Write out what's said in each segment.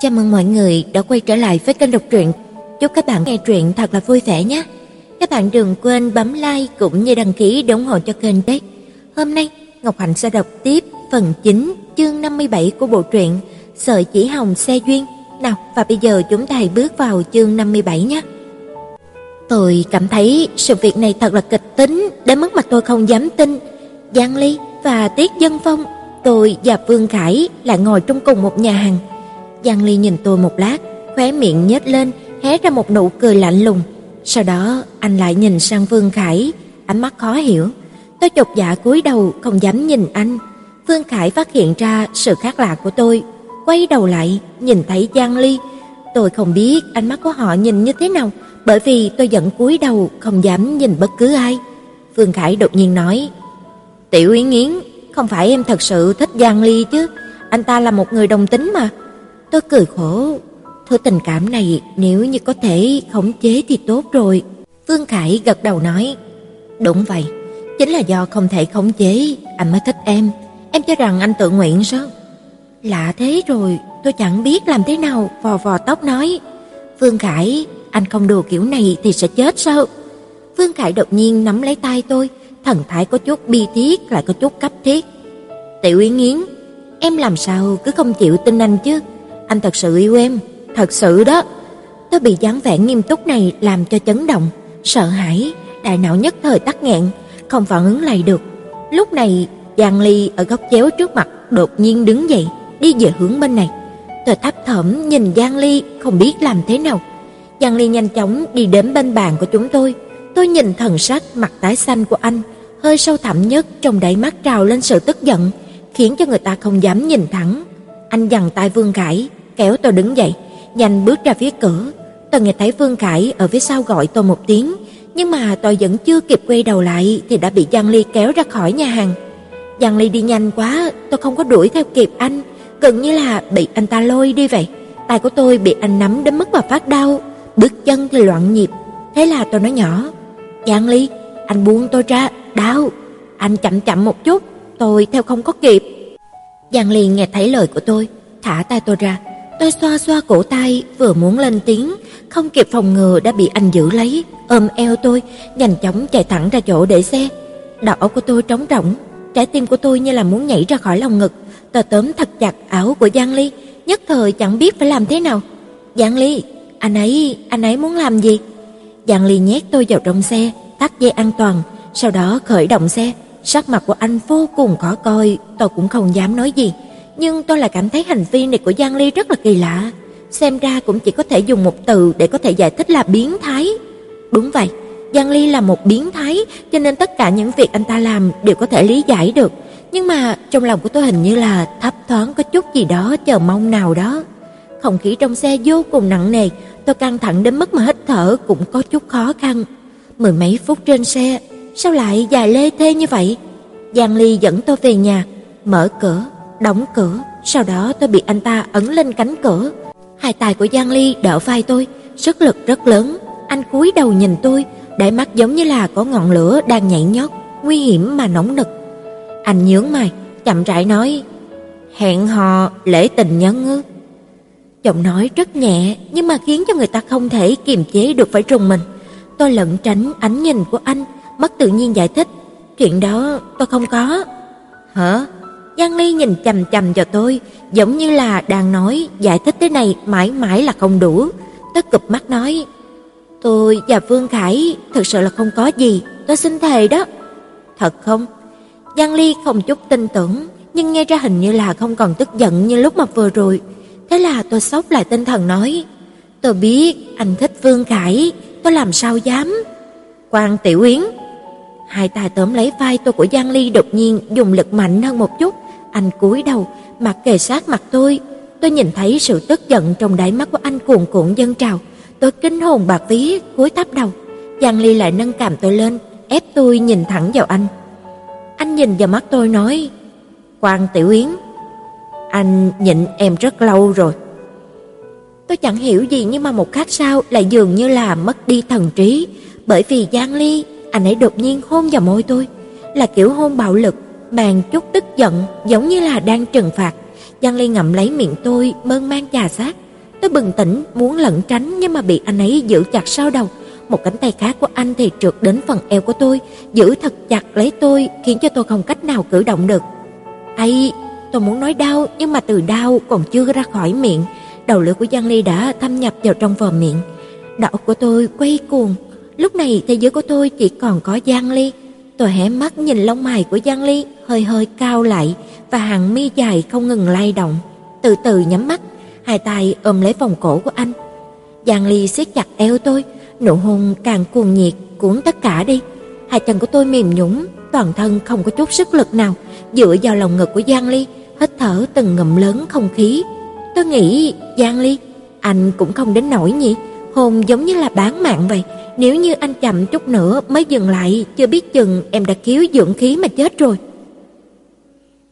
Chào mừng mọi người đã quay trở lại với kênh đọc truyện. Chúc các bạn nghe truyện thật là vui vẻ nhé. Các bạn đừng quên bấm like cũng như đăng ký để ủng hộ cho kênh đấy. Hôm nay Ngọc Hạnh sẽ đọc tiếp phần 9 chương 57 của bộ truyện Sợi chỉ hồng xe duyên. Nào và bây giờ chúng ta hãy bước vào chương 57 nhé. Tôi cảm thấy sự việc này thật là kịch tính đến mức mà tôi không dám tin. Giang Ly và Tiết Dân Phong, tôi và Vương Khải lại ngồi trong cùng một nhà hàng. Giang Ly nhìn tôi một lát, khóe miệng nhếch lên, hé ra một nụ cười lạnh lùng. Sau đó, anh lại nhìn sang Vương Khải, ánh mắt khó hiểu. Tôi chột dạ cúi đầu không dám nhìn anh. Vương Khải phát hiện ra sự khác lạ của tôi, quay đầu lại, nhìn thấy Giang Ly. Tôi không biết ánh mắt của họ nhìn như thế nào, bởi vì tôi vẫn cúi đầu không dám nhìn bất cứ ai. Vương Khải đột nhiên nói: "Tiểu Yến Yến, không phải em thật sự thích Giang Ly chứ? Anh ta là một người đồng tính mà." Tôi cười khổ, thứ tình cảm này nếu như có thể khống chế thì tốt rồi. phương Khải gật đầu nói, đúng vậy, chính là do không thể khống chế, anh mới thích em. Em cho rằng anh tự nguyện sao? Lạ thế rồi, tôi chẳng biết làm thế nào, vò vò tóc nói. phương Khải, anh không đùa kiểu này thì sẽ chết sao? phương Khải đột nhiên nắm lấy tay tôi, thần thái có chút bi thiết lại có chút cấp thiết. Tiểu Yến Yến, em làm sao cứ không chịu tin anh chứ? Anh thật sự yêu em, thật sự đó. Tôi bị dáng vẻ nghiêm túc này làm cho chấn động, sợ hãi, đại não nhất thời tắc nghẹn, không phản ứng lại được. Lúc này, Giang Ly ở góc chéo trước mặt đột nhiên đứng dậy, đi về hướng bên này. Tôi thấp thỏm nhìn Giang Ly không biết làm thế nào. Giang Ly nhanh chóng đi đến bên bàn của chúng tôi. Tôi nhìn thần sắc mặt tái xanh của anh, hơi sâu thẳm nhất trong đáy mắt trào lên sự tức giận, khiến cho người ta không dám nhìn thẳng. Anh giằng tay Vương Khải, kéo tôi đứng dậy, nhanh bước ra phía cửa. Tôi nghe thấy Vương Khải ở phía sau gọi tôi một tiếng, nhưng mà tôi vẫn chưa kịp quay đầu lại thì đã bị Giang Ly kéo ra khỏi nhà hàng. Giang Ly đi nhanh quá, tôi không có đuổi theo kịp anh, gần như là bị anh ta lôi đi vậy. Tay của tôi bị anh nắm đến mức mà phát đau, bước chân thì loạn nhịp. Thế là tôi nói nhỏ, "Giang Ly, anh buông tôi ra, đau." Anh chậm chậm một chút, tôi theo không có kịp. Giang Ly nghe thấy lời của tôi, thả tay tôi ra, Tôi xoa xoa cổ tay, vừa muốn lên tiếng, không kịp phòng ngừa đã bị anh giữ lấy, ôm eo tôi, nhanh chóng chạy thẳng ra chỗ để xe. Đỏ của tôi trống rỗng, trái tim của tôi như là muốn nhảy ra khỏi lòng ngực. Tôi tóm thật chặt áo của Giang Ly, nhất thời chẳng biết phải làm thế nào. "Giang Ly, anh ấy, anh ấy muốn làm gì?" Giang Ly nhét tôi vào trong xe, thắt dây an toàn, sau đó khởi động xe. Sắc mặt của anh vô cùng khó coi, tôi cũng không dám nói gì nhưng tôi lại cảm thấy hành vi này của Giang Ly rất là kỳ lạ. Xem ra cũng chỉ có thể dùng một từ để có thể giải thích là biến thái. Đúng vậy, Giang Ly là một biến thái, cho nên tất cả những việc anh ta làm đều có thể lý giải được. Nhưng mà trong lòng của tôi hình như là thấp thoáng có chút gì đó chờ mong nào đó. Không khí trong xe vô cùng nặng nề, tôi căng thẳng đến mức mà hít thở cũng có chút khó khăn. Mười mấy phút trên xe, sao lại dài lê thê như vậy? Giang Ly dẫn tôi về nhà, mở cửa, đóng cửa, sau đó tôi bị anh ta ấn lên cánh cửa. Hai tay của Giang Ly đỡ vai tôi, sức lực rất lớn. Anh cúi đầu nhìn tôi, đáy mắt giống như là có ngọn lửa đang nhảy nhót, nguy hiểm mà nóng nực. Anh nhướng mày, chậm rãi nói: "Hẹn hò lễ tình nhân ư?" Giọng nói rất nhẹ nhưng mà khiến cho người ta không thể kiềm chế được phải rùng mình. Tôi lẩn tránh ánh nhìn của anh, mất tự nhiên giải thích: "Chuyện đó tôi không có." "Hả?" Giang Ly nhìn chằm chằm vào tôi, giống như là đang nói giải thích thế này mãi mãi là không đủ. Tôi cụp mắt nói, tôi và Vương Khải thực sự là không có gì, tôi xin thề đó. Thật không? Giang Ly không chút tin tưởng, nhưng nghe ra hình như là không còn tức giận như lúc mà vừa rồi. Thế là tôi sốc lại tinh thần nói, tôi biết anh thích Vương Khải, tôi làm sao dám. Quan Tiểu Yến Hai tay tóm lấy vai tôi của Giang Ly đột nhiên dùng lực mạnh hơn một chút, anh cúi đầu, mặt kề sát mặt tôi. Tôi nhìn thấy sự tức giận trong đáy mắt của anh cuồn cuộn dâng trào. Tôi kinh hồn bạc vía, cúi thấp đầu. Giang Ly lại nâng cằm tôi lên, ép tôi nhìn thẳng vào anh. Anh nhìn vào mắt tôi nói, Quang Tiểu Yến, anh nhịn em rất lâu rồi. Tôi chẳng hiểu gì nhưng mà một khắc sau lại dường như là mất đi thần trí, bởi vì Giang Ly, anh ấy đột nhiên hôn vào môi tôi, là kiểu hôn bạo lực, mang chút tức giận giống như là đang trừng phạt. Giang Ly ngậm lấy miệng tôi, mơn man chà sát. Tôi bừng tỉnh muốn lẩn tránh nhưng mà bị anh ấy giữ chặt sau đầu. Một cánh tay khác của anh thì trượt đến phần eo của tôi, giữ thật chặt lấy tôi khiến cho tôi không cách nào cử động được. "Ấy, tôi muốn nói đau nhưng mà từ đau còn chưa ra khỏi miệng, đầu lưỡi của Giang Ly đã thâm nhập vào trong vòm miệng. Đỏ của tôi quay cuồng, lúc này thế giới của tôi chỉ còn có Giang Ly. Tôi hé mắt nhìn lông mày của Giang Ly hơi hơi cao lại và hàng mi dài không ngừng lay động. Từ từ nhắm mắt, hai tay ôm lấy vòng cổ của anh. Giang Ly siết chặt eo tôi, nụ hôn càng cuồng nhiệt cuốn tất cả đi. Hai chân của tôi mềm nhũn, toàn thân không có chút sức lực nào, dựa vào lòng ngực của Giang Ly, hít thở từng ngụm lớn không khí. Tôi nghĩ, Giang Ly, anh cũng không đến nổi nhỉ? Hôn giống như là bán mạng vậy, nếu như anh chậm chút nữa mới dừng lại, chưa biết chừng em đã cứu dưỡng khí mà chết rồi.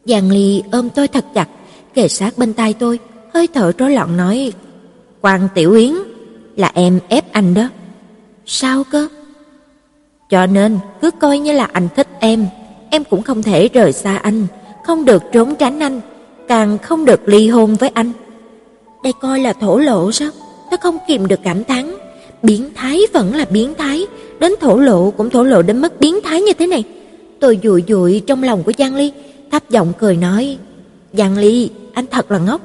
Giang Ly ôm tôi thật chặt, kề sát bên tai tôi, hơi thở rối loạn nói: "Quan Tiểu Yến, là em ép anh đó." "Sao cơ?" "Cho nên cứ coi như là anh thích em, em cũng không thể rời xa anh, không được trốn tránh anh, càng không được ly hôn với anh." Đây coi là thổ lộ sao? Tôi không kìm được cảm thán, biến thái vẫn là biến thái, đến thổ lộ cũng thổ lộ đến mức biến thái như thế này. Tôi dụi dụi trong lòng của Giang Ly, thấp giọng cười nói: "Giang Ly, anh thật là ngốc."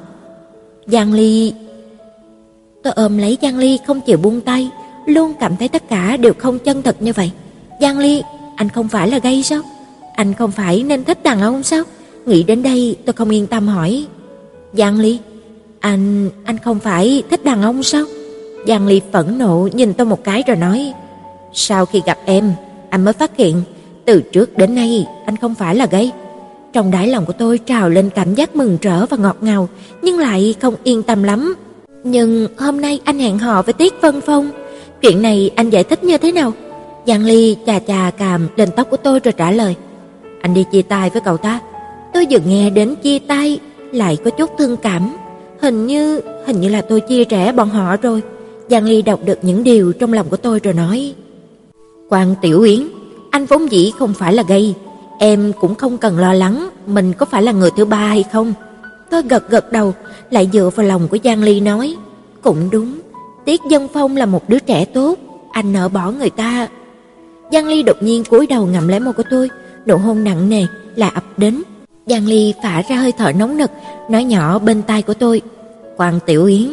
Giang Ly Tôi ôm lấy Giang Ly không chịu buông tay, luôn cảm thấy tất cả đều không chân thật như vậy. Giang Ly, anh không phải là gay sao? Anh không phải nên thích đàn ông sao? Nghĩ đến đây, tôi không yên tâm hỏi. Giang Ly, anh anh không phải thích đàn ông sao? Giang Ly phẫn nộ nhìn tôi một cái rồi nói: "Sau khi gặp em, anh mới phát hiện từ trước đến nay anh không phải là gay." Trong đáy lòng của tôi trào lên cảm giác mừng rỡ và ngọt ngào, nhưng lại không yên tâm lắm. Nhưng hôm nay anh hẹn hò với Tiết Vân Phong, chuyện này anh giải thích như thế nào? Giang Ly chà chà cằm lên tóc của tôi rồi trả lời: "Anh đi chia tay với cậu ta." Tôi vừa nghe đến chia tay lại có chút thương cảm, hình như hình như là tôi chia rẽ bọn họ rồi. Giang Ly đọc được những điều trong lòng của tôi rồi nói: "Quan Tiểu Yến anh vốn dĩ không phải là gay, em cũng không cần lo lắng mình có phải là người thứ ba hay không." Tôi gật gật đầu, lại dựa vào lòng của Giang Ly nói: "Cũng đúng, Tiết Dân Phong là một đứa trẻ tốt, anh nỡ bỏ người ta." Giang Ly đột nhiên cúi đầu ngậm lấy môi của tôi, nụ hôn nặng nề là ập đến. Giang Ly phả ra hơi thở nóng nực, nói nhỏ bên tai của tôi: "Quan Tiểu Yến,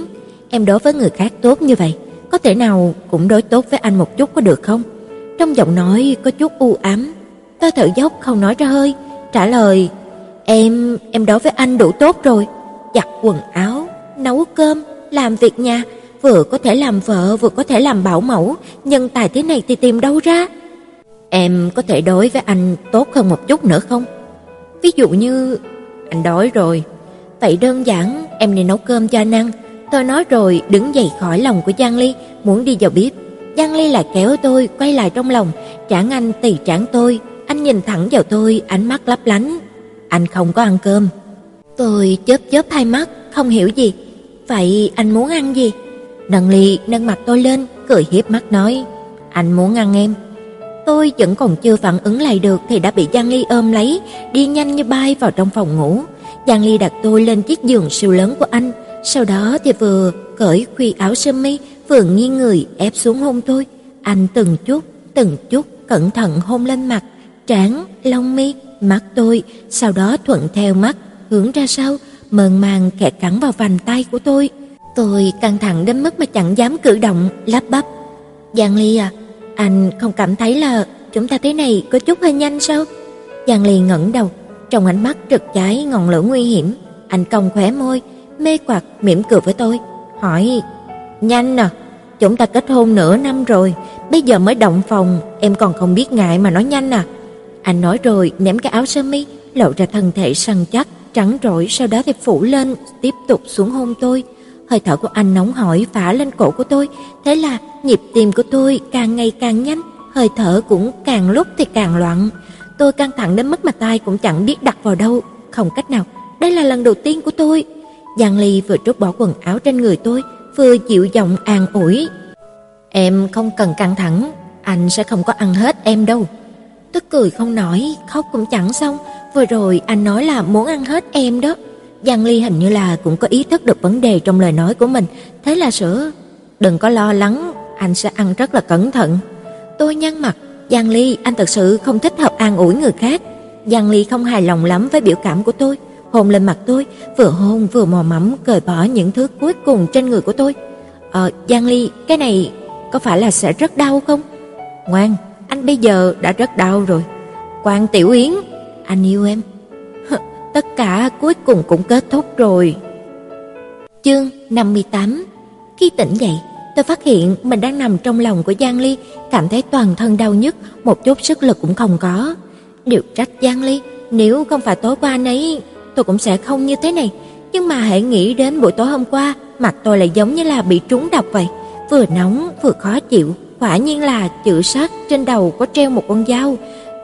em đối với người khác tốt như vậy, có thể nào cũng đối tốt với anh một chút có được không?" Trong giọng nói có chút u ám. Tôi thở dốc không nói ra hơi, trả lời: "Em, em đối với anh đủ tốt rồi, giặt quần áo, nấu cơm, làm việc nhà, vừa có thể làm vợ vừa có thể làm bảo mẫu, nhân tài thế này thì tìm đâu ra?" Em có thể đối với anh tốt hơn một chút nữa không? Ví dụ như anh đói rồi, vậy đơn giản em nên nấu cơm cho anh ăn. Tôi nói rồi đứng dậy khỏi lòng của Giang Ly, muốn đi vào bếp. Giang Ly lại kéo tôi quay lại trong lòng, trảng anh tì trảng tôi, anh nhìn thẳng vào tôi, ánh mắt lấp lánh. Anh không có ăn cơm. Tôi chớp chớp hai mắt, không hiểu gì. Vậy anh muốn ăn gì? Nâng ly nâng mặt tôi lên, cười hiếp mắt nói, anh muốn ăn em. Tôi vẫn còn chưa phản ứng lại được thì đã bị Giang Ly ôm lấy, đi nhanh như bay vào trong phòng ngủ. Giang Ly đặt tôi lên chiếc giường siêu lớn của anh, sau đó thì vừa cởi khuy áo sơ mi, vừa nghiêng người ép xuống hôn tôi. Anh từng chút, từng chút cẩn thận hôn lên mặt, trán, lông mi, mắt tôi, sau đó thuận theo mắt hướng ra sau, mờn màng kẻ cắn vào vành tay của tôi. Tôi căng thẳng đến mức mà chẳng dám cử động, lắp bắp. Giang Ly à, anh không cảm thấy là chúng ta thế này có chút hơi nhanh sao? Giang Ly ngẩng đầu, trong ánh mắt rực cháy ngọn lửa nguy hiểm, anh cong khóe môi, mê quạt mỉm cười với tôi, hỏi: "Nhanh à, chúng ta kết hôn nửa năm rồi, bây giờ mới động phòng, em còn không biết ngại mà nói nhanh à?" Anh nói rồi ném cái áo sơ mi, lộ ra thân thể săn chắc, trắng rỗi, sau đó thì phủ lên, tiếp tục xuống hôn tôi. Hơi thở của anh nóng hổi phả lên cổ của tôi, thế là nhịp tim của tôi càng ngày càng nhanh, hơi thở cũng càng lúc thì càng loạn. Tôi căng thẳng đến mức mà tay cũng chẳng biết đặt vào đâu, không cách nào. Đây là lần đầu tiên của tôi. Giang Ly vừa trút bỏ quần áo trên người tôi, vừa dịu giọng an ủi. Em không cần căng thẳng, anh sẽ không có ăn hết em đâu. Tôi cười không nổi, khóc cũng chẳng xong, vừa rồi anh nói là muốn ăn hết em đó. Giang Ly hình như là cũng có ý thức được vấn đề trong lời nói của mình, thế là sửa, "Đừng có lo lắng, anh sẽ ăn rất là cẩn thận." Tôi nhăn mặt, "Giang Ly, anh thật sự không thích hợp an ủi người khác." Giang Ly không hài lòng lắm với biểu cảm của tôi, hôn lên mặt tôi, vừa hôn vừa mò mẫm cởi bỏ những thứ cuối cùng trên người của tôi. "Ờ, Giang Ly, cái này có phải là sẽ rất đau không?" "Ngoan, anh bây giờ đã rất đau rồi." "Quan Tiểu Yến, anh yêu em." Tất cả cuối cùng cũng kết thúc rồi. Chương 58 Khi tỉnh dậy, tôi phát hiện mình đang nằm trong lòng của Giang Ly, cảm thấy toàn thân đau nhức, một chút sức lực cũng không có. Điều trách Giang Ly, nếu không phải tối qua nấy, tôi cũng sẽ không như thế này. Nhưng mà hãy nghĩ đến buổi tối hôm qua, mặt tôi lại giống như là bị trúng độc vậy, vừa nóng vừa khó chịu, quả nhiên là chữ sát trên đầu có treo một con dao.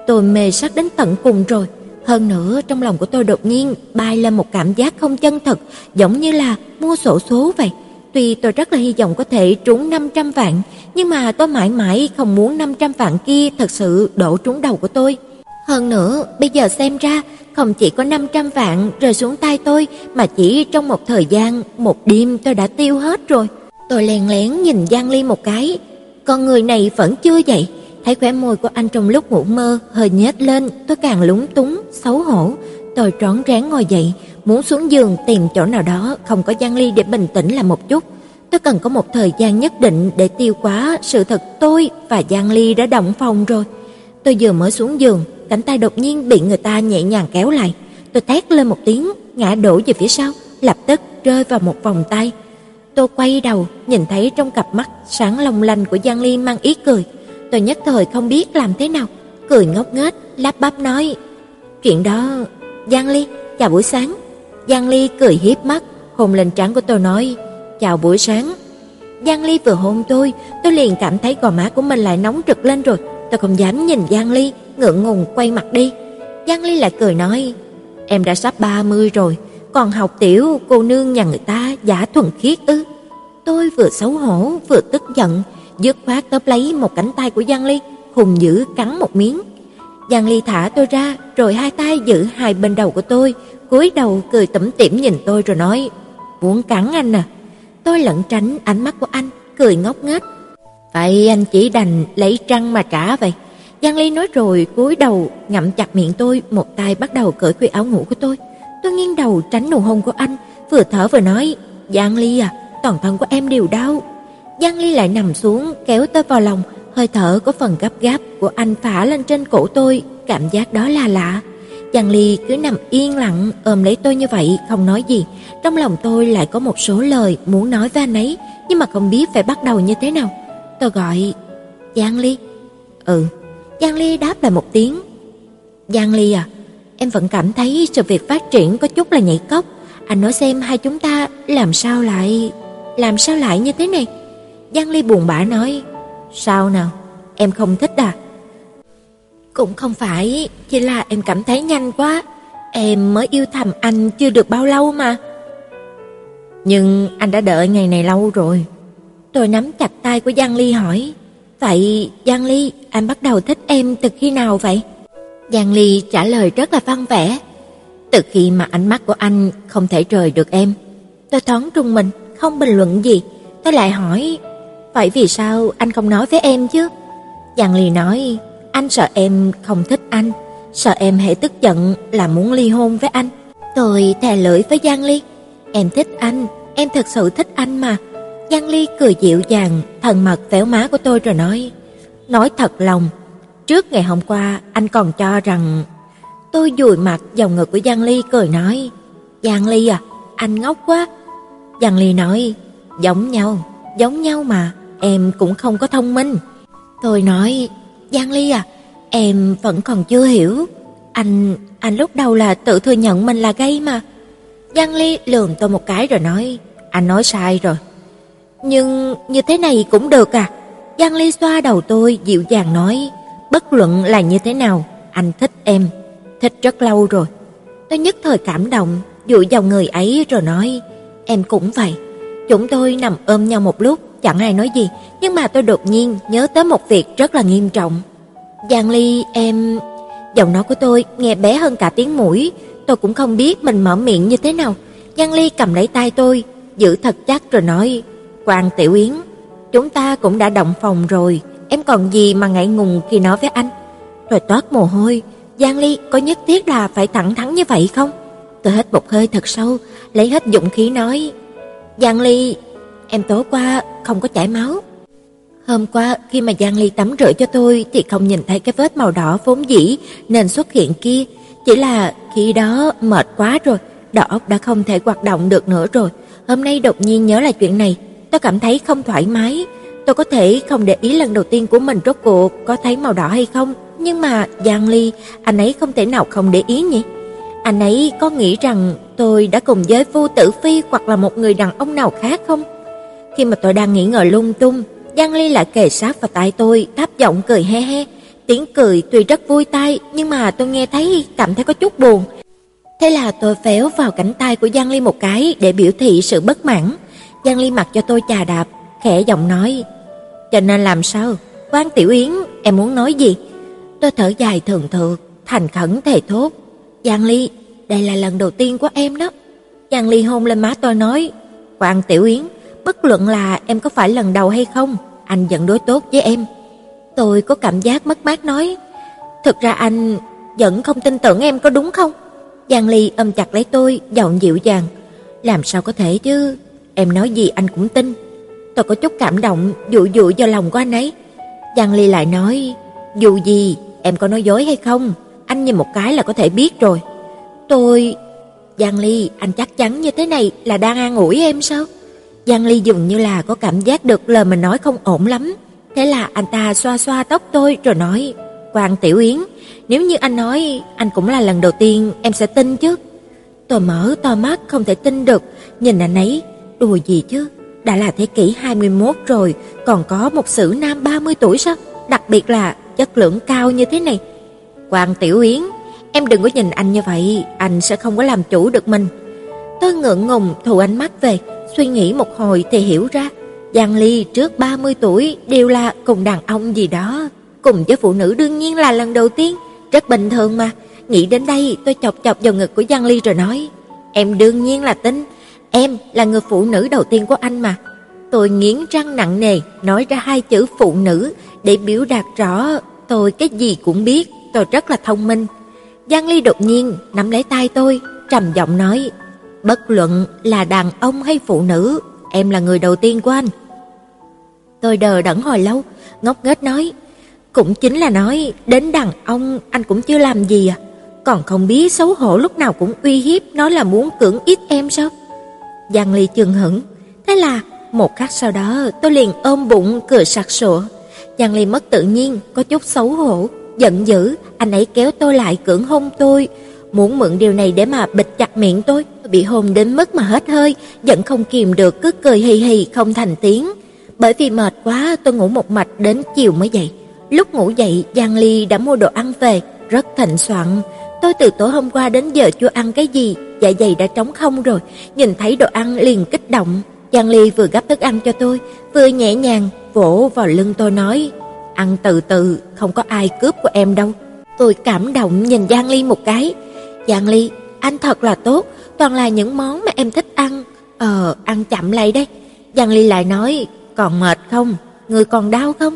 Tôi mê sát đến tận cùng rồi. Hơn nữa, trong lòng của tôi đột nhiên bay lên một cảm giác không chân thật, giống như là mua sổ số vậy. Tuy tôi rất là hy vọng có thể trúng 500 vạn, nhưng mà tôi mãi mãi không muốn 500 vạn kia thật sự đổ trúng đầu của tôi. Hơn nữa, bây giờ xem ra, không chỉ có 500 vạn rơi xuống tay tôi, mà chỉ trong một thời gian, một đêm tôi đã tiêu hết rồi. Tôi lén lén nhìn Giang Ly một cái, con người này vẫn chưa dậy, Thấy khóe môi của anh trong lúc ngủ mơ hơi nhếch lên, tôi càng lúng túng, xấu hổ. Tôi trón rén ngồi dậy, muốn xuống giường tìm chỗ nào đó không có Giang Ly để bình tĩnh lại một chút. Tôi cần có một thời gian nhất định để tiêu hóa sự thật tôi và Giang Ly đã động phòng rồi. Tôi vừa mới xuống giường, cánh tay đột nhiên bị người ta nhẹ nhàng kéo lại. Tôi thét lên một tiếng, ngã đổ về phía sau, lập tức rơi vào một vòng tay. Tôi quay đầu, nhìn thấy trong cặp mắt sáng long lanh của Giang Ly mang ý cười. Tôi nhất thời không biết làm thế nào, cười ngốc nghếch, lắp bắp nói: "Chuyện đó, Giang Ly, chào buổi sáng." Giang Ly cười hiếp mắt, hôn lên trán của tôi nói: "Chào buổi sáng." Giang Ly vừa hôn tôi, tôi liền cảm thấy gò má của mình lại nóng rực lên rồi, tôi không dám nhìn Giang Ly, ngượng ngùng quay mặt đi. Giang Ly lại cười nói: "Em đã sắp 30 rồi, còn học tiểu cô nương nhà người ta giả thuần khiết ư?" Tôi vừa xấu hổ vừa tức giận, dứt khoát tóm lấy một cánh tay của Giang Ly, hùng dữ cắn một miếng. Giang Ly thả tôi ra, rồi hai tay giữ hai bên đầu của tôi, cúi đầu cười tủm tỉm nhìn tôi rồi nói: "Muốn cắn anh à?" Tôi lẩn tránh ánh mắt của anh, cười ngốc nghếch. "Vậy anh chỉ đành lấy trăng mà trả vậy." Giang Ly nói rồi cúi đầu ngậm chặt miệng tôi, một tay bắt đầu cởi quy áo ngủ của tôi. Tôi nghiêng đầu tránh nụ hôn của anh, vừa thở vừa nói: "Giang Ly à, toàn thân của em đều đau." Giang Ly lại nằm xuống, kéo tôi vào lòng, hơi thở có phần gấp gáp của anh phả lên trên cổ tôi, cảm giác đó là lạ. Giang Ly cứ nằm yên lặng ôm lấy tôi như vậy, không nói gì. Trong lòng tôi lại có một số lời muốn nói với anh ấy, nhưng mà không biết phải bắt đầu như thế nào. Tôi gọi, Giang Ly. Ừ, Giang Ly đáp lại một tiếng. Giang Ly à, em vẫn cảm thấy sự việc phát triển có chút là nhảy cốc Anh nói xem hai chúng ta làm sao lại... Làm sao lại như thế này? Giang Ly buồn bã nói, sao nào, em không thích à? Cũng không phải, chỉ là em cảm thấy nhanh quá, em mới yêu thầm anh chưa được bao lâu mà. Nhưng anh đã đợi ngày này lâu rồi. Tôi nắm chặt tay của Giang Ly hỏi, vậy Giang Ly, anh bắt đầu thích em từ khi nào vậy? Giang Ly trả lời rất là văn vẻ, từ khi mà ánh mắt của anh không thể rời được em. Tôi thoáng trung mình, không bình luận gì, tôi lại hỏi, Vậy vì sao anh không nói với em chứ? Giang Ly nói, anh sợ em không thích anh, sợ em hệ tức giận là muốn ly hôn với anh. Tôi thè lưỡi với Giang Ly, em thích anh, em thật sự thích anh mà. Giang Ly cười dịu dàng, thần mật véo má của tôi rồi nói, nói thật lòng, trước ngày hôm qua anh còn cho rằng tôi dùi mặt vào ngực của Giang Ly cười nói, Giang Ly à, anh ngốc quá. Giang Ly nói, giống nhau, giống nhau mà em cũng không có thông minh. Tôi nói, Giang Ly à, em vẫn còn chưa hiểu. Anh, anh lúc đầu là tự thừa nhận mình là gay mà. Giang Ly lườm tôi một cái rồi nói, anh nói sai rồi. Nhưng như thế này cũng được à? Giang Ly xoa đầu tôi dịu dàng nói, bất luận là như thế nào, anh thích em, thích rất lâu rồi. Tôi nhất thời cảm động, dụi vào người ấy rồi nói, em cũng vậy. Chúng tôi nằm ôm nhau một lúc, chẳng ai nói gì, nhưng mà tôi đột nhiên nhớ tới một việc rất là nghiêm trọng. Giang Ly, em... Giọng nói của tôi nghe bé hơn cả tiếng mũi, tôi cũng không biết mình mở miệng như thế nào, Giang Ly cầm lấy tay tôi, giữ thật chắc rồi nói, Quan Tiểu Yến, chúng ta cũng đã động phòng rồi, em còn gì mà ngại ngùng khi nói với anh. Rồi toát mồ hôi, Giang Ly có nhất thiết là phải thẳng thắn như vậy không? Tôi hít một hơi thật sâu, lấy hết dũng khí nói, Giang Ly, em tối qua không có chảy máu. Hôm qua khi mà Giang Ly tắm rửa cho tôi thì không nhìn thấy cái vết màu đỏ vốn dĩ nên xuất hiện kia, chỉ là khi đó mệt quá rồi, đầu óc đã không thể hoạt động được nữa rồi. Hôm nay đột nhiên nhớ lại chuyện này, tôi cảm thấy không thoải mái. Tôi có thể không để ý lần đầu tiên của mình rốt cuộc có thấy màu đỏ hay không, nhưng mà Giang Ly, anh ấy không thể nào không để ý nhỉ? Anh ấy có nghĩ rằng tôi đã cùng với Vu Tử Phi hoặc là một người đàn ông nào khác không? Khi mà tôi đang nghĩ ngợi lung tung, Giang Ly lại kề sát vào tai tôi, thấp giọng cười he he. Tiếng cười tuy rất vui tai, nhưng mà tôi nghe thấy cảm thấy có chút buồn. Thế là tôi phéo vào cánh tay của Giang Ly một cái để biểu thị sự bất mãn. Giang Ly mặc cho tôi chà đạp, khẽ giọng nói: "Cho nên làm sao? Quan Tiểu Yến, em muốn nói gì?" Tôi thở dài thường thượt, thành khẩn thề thốt: "Giang Ly, đây là lần đầu tiên của em đó." Giang Ly hôn lên má tôi nói: "Quan Tiểu Yến, bất luận là em có phải lần đầu hay không, anh vẫn đối tốt với em." Tôi có cảm giác mất mát nói: "Thực ra anh vẫn không tin tưởng em có đúng không?" Giang Ly ôm chặt lấy tôi, giọng dịu dàng: "Làm sao có thể chứ, em nói gì anh cũng tin." Tôi có chút cảm động, dụ dụ do lòng của anh ấy. Giang Ly lại nói: "Dù gì, em có nói dối hay không, anh nhìn một cái là có thể biết rồi." Tôi Giang Ly, anh chắc chắn như thế này là đang an ủi em sao? Giang Ly dường như là có cảm giác được lời mình nói không ổn lắm. Thế là anh ta xoa xoa tóc tôi rồi nói, quang Tiểu Yến, nếu như anh nói anh cũng là lần đầu tiên em sẽ tin chứ. Tôi mở to mắt không thể tin được, nhìn anh ấy, đùa gì chứ, đã là thế kỷ 21 rồi, còn có một sử nam 30 tuổi sao? Đặc biệt là chất lượng cao như thế này. quang Tiểu Yến, em đừng có nhìn anh như vậy, anh sẽ không có làm chủ được mình. Tôi ngượng ngùng thù ánh mắt về, suy nghĩ một hồi thì hiểu ra, Giang Ly trước 30 tuổi đều là cùng đàn ông gì đó, cùng với phụ nữ đương nhiên là lần đầu tiên, rất bình thường mà. Nghĩ đến đây, tôi chọc chọc vào ngực của Giang Ly rồi nói, em đương nhiên là tin, em là người phụ nữ đầu tiên của anh mà. Tôi nghiến răng nặng nề nói ra hai chữ phụ nữ để biểu đạt rõ tôi cái gì cũng biết, tôi rất là thông minh. Giang Ly đột nhiên nắm lấy tay tôi, trầm giọng nói: "Bất luận là đàn ông hay phụ nữ, em là người đầu tiên của anh." Tôi đờ đẫn hồi lâu, ngốc nghếch nói: "Cũng chính là nói đến đàn ông anh cũng chưa làm gì à, còn không biết xấu hổ lúc nào cũng uy hiếp nói là muốn cưỡng ít em sao?" Giang Ly chừng hững, thế là một khắc sau đó tôi liền ôm bụng cười sặc sụa. Giang Ly mất tự nhiên, có chút xấu hổ, giận dữ, anh ấy kéo tôi lại cưỡng hôn tôi, muốn mượn điều này để mà bịt chặt miệng tôi, bị hôn đến mức mà hết hơi, vẫn không kìm được cứ cười hì hì không thành tiếng. Bởi vì mệt quá, tôi ngủ một mạch đến chiều mới dậy. Lúc ngủ dậy, Giang Ly đã mua đồ ăn về, rất thịnh soạn. Tôi từ tối hôm qua đến giờ chưa ăn cái gì, dạ dày đã trống không rồi, nhìn thấy đồ ăn liền kích động. Giang Ly vừa gấp thức ăn cho tôi, vừa nhẹ nhàng vỗ vào lưng tôi nói: "Ăn từ từ, không có ai cướp của em đâu." Tôi cảm động nhìn Giang Ly một cái. "Giang Ly, anh thật là tốt, toàn là những món mà em thích ăn. Ờ, ăn chậm lại đây." Giang Ly lại nói: "Còn mệt không? Người còn đau không?"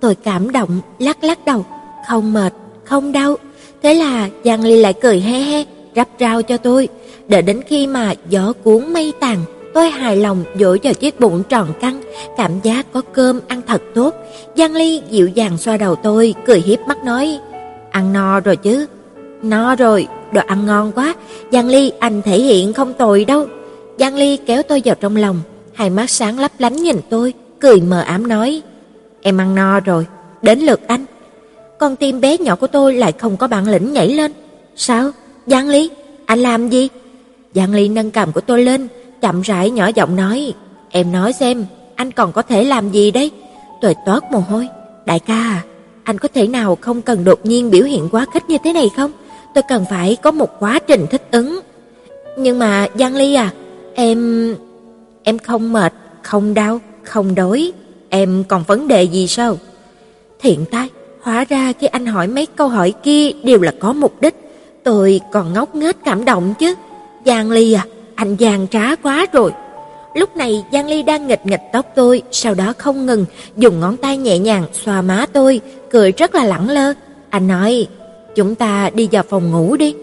Tôi cảm động lắc lắc đầu, "Không mệt, không đau." Thế là Giang Ly lại cười he he, rắp rau cho tôi, đợi đến khi mà gió cuốn mây tàn, tôi hài lòng dỗ vào chiếc bụng tròn căng, cảm giác có cơm ăn thật tốt. Giang Ly dịu dàng xoa đầu tôi, cười hiếp mắt nói: "Ăn no rồi chứ?" "No rồi, đồ ăn ngon quá, Giang Ly anh thể hiện không tồi đâu." Giang Ly kéo tôi vào trong lòng, hai mắt sáng lấp lánh nhìn tôi, cười mờ ám nói: "Em ăn no rồi, đến lượt anh." Con tim bé nhỏ của tôi lại không có bản lĩnh nhảy lên. "Sao? Giang Ly, anh làm gì?" Giang Ly nâng cằm của tôi lên, chậm rãi nhỏ giọng nói, "Em nói xem, anh còn có thể làm gì đấy?" Tôi toát mồ hôi, "Đại ca à, anh có thể nào không cần đột nhiên biểu hiện quá khích như thế này không? Tôi cần phải có một quá trình thích ứng." Nhưng mà Giang Ly à, em em không mệt, không đau, không đói, em còn vấn đề gì sao? Thiện tai, hóa ra khi anh hỏi mấy câu hỏi kia đều là có mục đích, tôi còn ngốc nghếch cảm động chứ. Giang Ly à, anh giang trá quá rồi. Lúc này Giang Ly đang nghịch nghịch tóc tôi, sau đó không ngừng dùng ngón tay nhẹ nhàng xoa má tôi, cười rất là lẳng lơ. Anh nói, chúng ta đi vào phòng ngủ đi.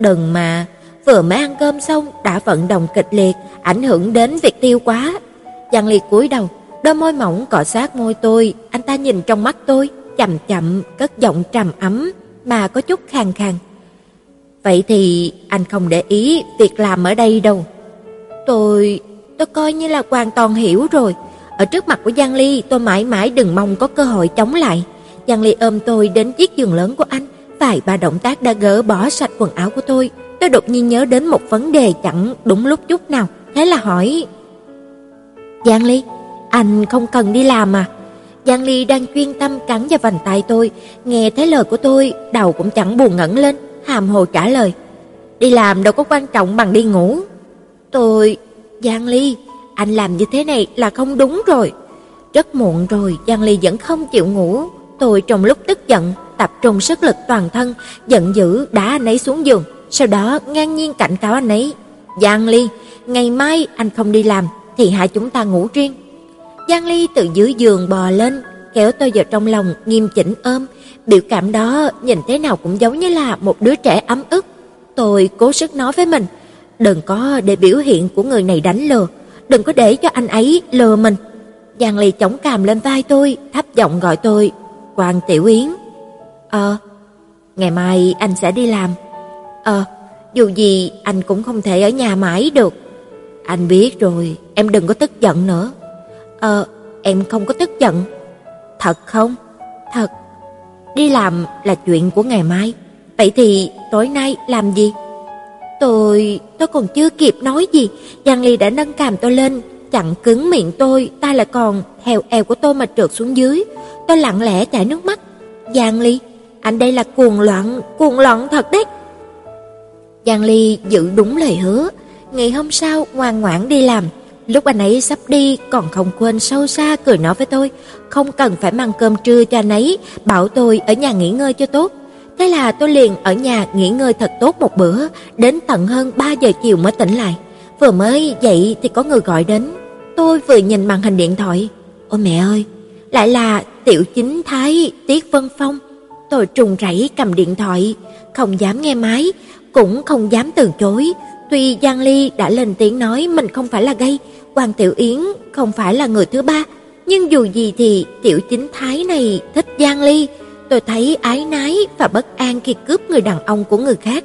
Đừng mà, vừa mới ăn cơm xong đã vận động kịch liệt, ảnh hưởng đến việc tiêu quá. Giang Ly cúi đầu, đôi môi mỏng cọ sát môi tôi, anh ta nhìn trong mắt tôi, chậm chậm cất giọng trầm ấm mà có chút khàn khàn. Vậy thì anh không để ý việc làm ở đây đâu. Tôi tôi coi như là hoàn toàn hiểu rồi. Ở trước mặt của Giang Ly, tôi mãi mãi đừng mong có cơ hội chống lại. Giang Ly ôm tôi đến chiếc giường lớn của anh, vài ba động tác đã gỡ bỏ sạch quần áo của tôi. Tôi đột nhiên nhớ đến một vấn đề chẳng đúng lúc chút nào, thế là hỏi: "Giang Ly, anh không cần đi làm à?" Giang Ly đang chuyên tâm cắn vào vành tay tôi, nghe thấy lời của tôi, đầu cũng chẳng buồn ngẩng lên, hàm hồ trả lời: "Đi làm đâu có quan trọng bằng đi ngủ." Tôi Giang Ly, anh làm như thế này là không đúng rồi. Rất muộn rồi, Giang Ly vẫn không chịu ngủ. Tôi trong lúc tức giận, tập trung sức lực toàn thân, giận dữ đá anh ấy xuống giường, sau đó ngang nhiên cảnh cáo anh ấy. Giang Ly, ngày mai anh không đi làm, thì hai chúng ta ngủ riêng. Giang Ly từ dưới giường bò lên, kéo tôi vào trong lòng, nghiêm chỉnh ôm. Biểu cảm đó nhìn thế nào cũng giống như là một đứa trẻ ấm ức. Tôi cố sức nói với mình, đừng có để biểu hiện của người này đánh lừa, đừng có để cho anh ấy lừa mình. Giang Ly chống cằm lên vai tôi, thấp giọng gọi tôi, "Quan Tiểu Yến." "Ờ, ngày mai anh sẽ đi làm." "Ờ, dù gì anh cũng không thể ở nhà mãi được." "Anh biết rồi, em đừng có tức giận nữa." "Ờ, em không có tức giận." "Thật không?" "Thật." "Đi làm là chuyện của ngày mai, vậy thì tối nay làm gì?" Tôi, tôi còn chưa kịp nói gì, Giang Ly đã nâng cằm tôi lên, chặn cứng miệng tôi, tay lại còn theo eo của tôi mà trượt xuống dưới. Tôi lặng lẽ chảy nước mắt. Giang Ly, anh đây là cuồng loạn, cuồng loạn thật đấy. Giang Ly giữ đúng lời hứa, ngày hôm sau ngoan ngoãn đi làm. Lúc anh ấy sắp đi còn không quên sâu xa cười nói với tôi, không cần phải mang cơm trưa cho anh ấy, bảo tôi ở nhà nghỉ ngơi cho tốt. Thế là tôi liền ở nhà nghỉ ngơi thật tốt một bữa, đến tận hơn 3 giờ chiều mới tỉnh lại. Vừa mới dậy thì có người gọi đến. Tôi vừa nhìn màn hình điện thoại. Ôi mẹ ơi, lại là Tiểu Chính Thái Tiết Vân Phong. Tôi trùng rẫy cầm điện thoại, không dám nghe máy, cũng không dám từ chối. Tuy Giang Ly đã lên tiếng nói mình không phải là gay, Hoàng Tiểu Yến không phải là người thứ ba, nhưng dù gì thì Tiểu Chính Thái này thích Giang Ly, Tôi thấy ái nái và bất an khi cướp người đàn ông của người khác.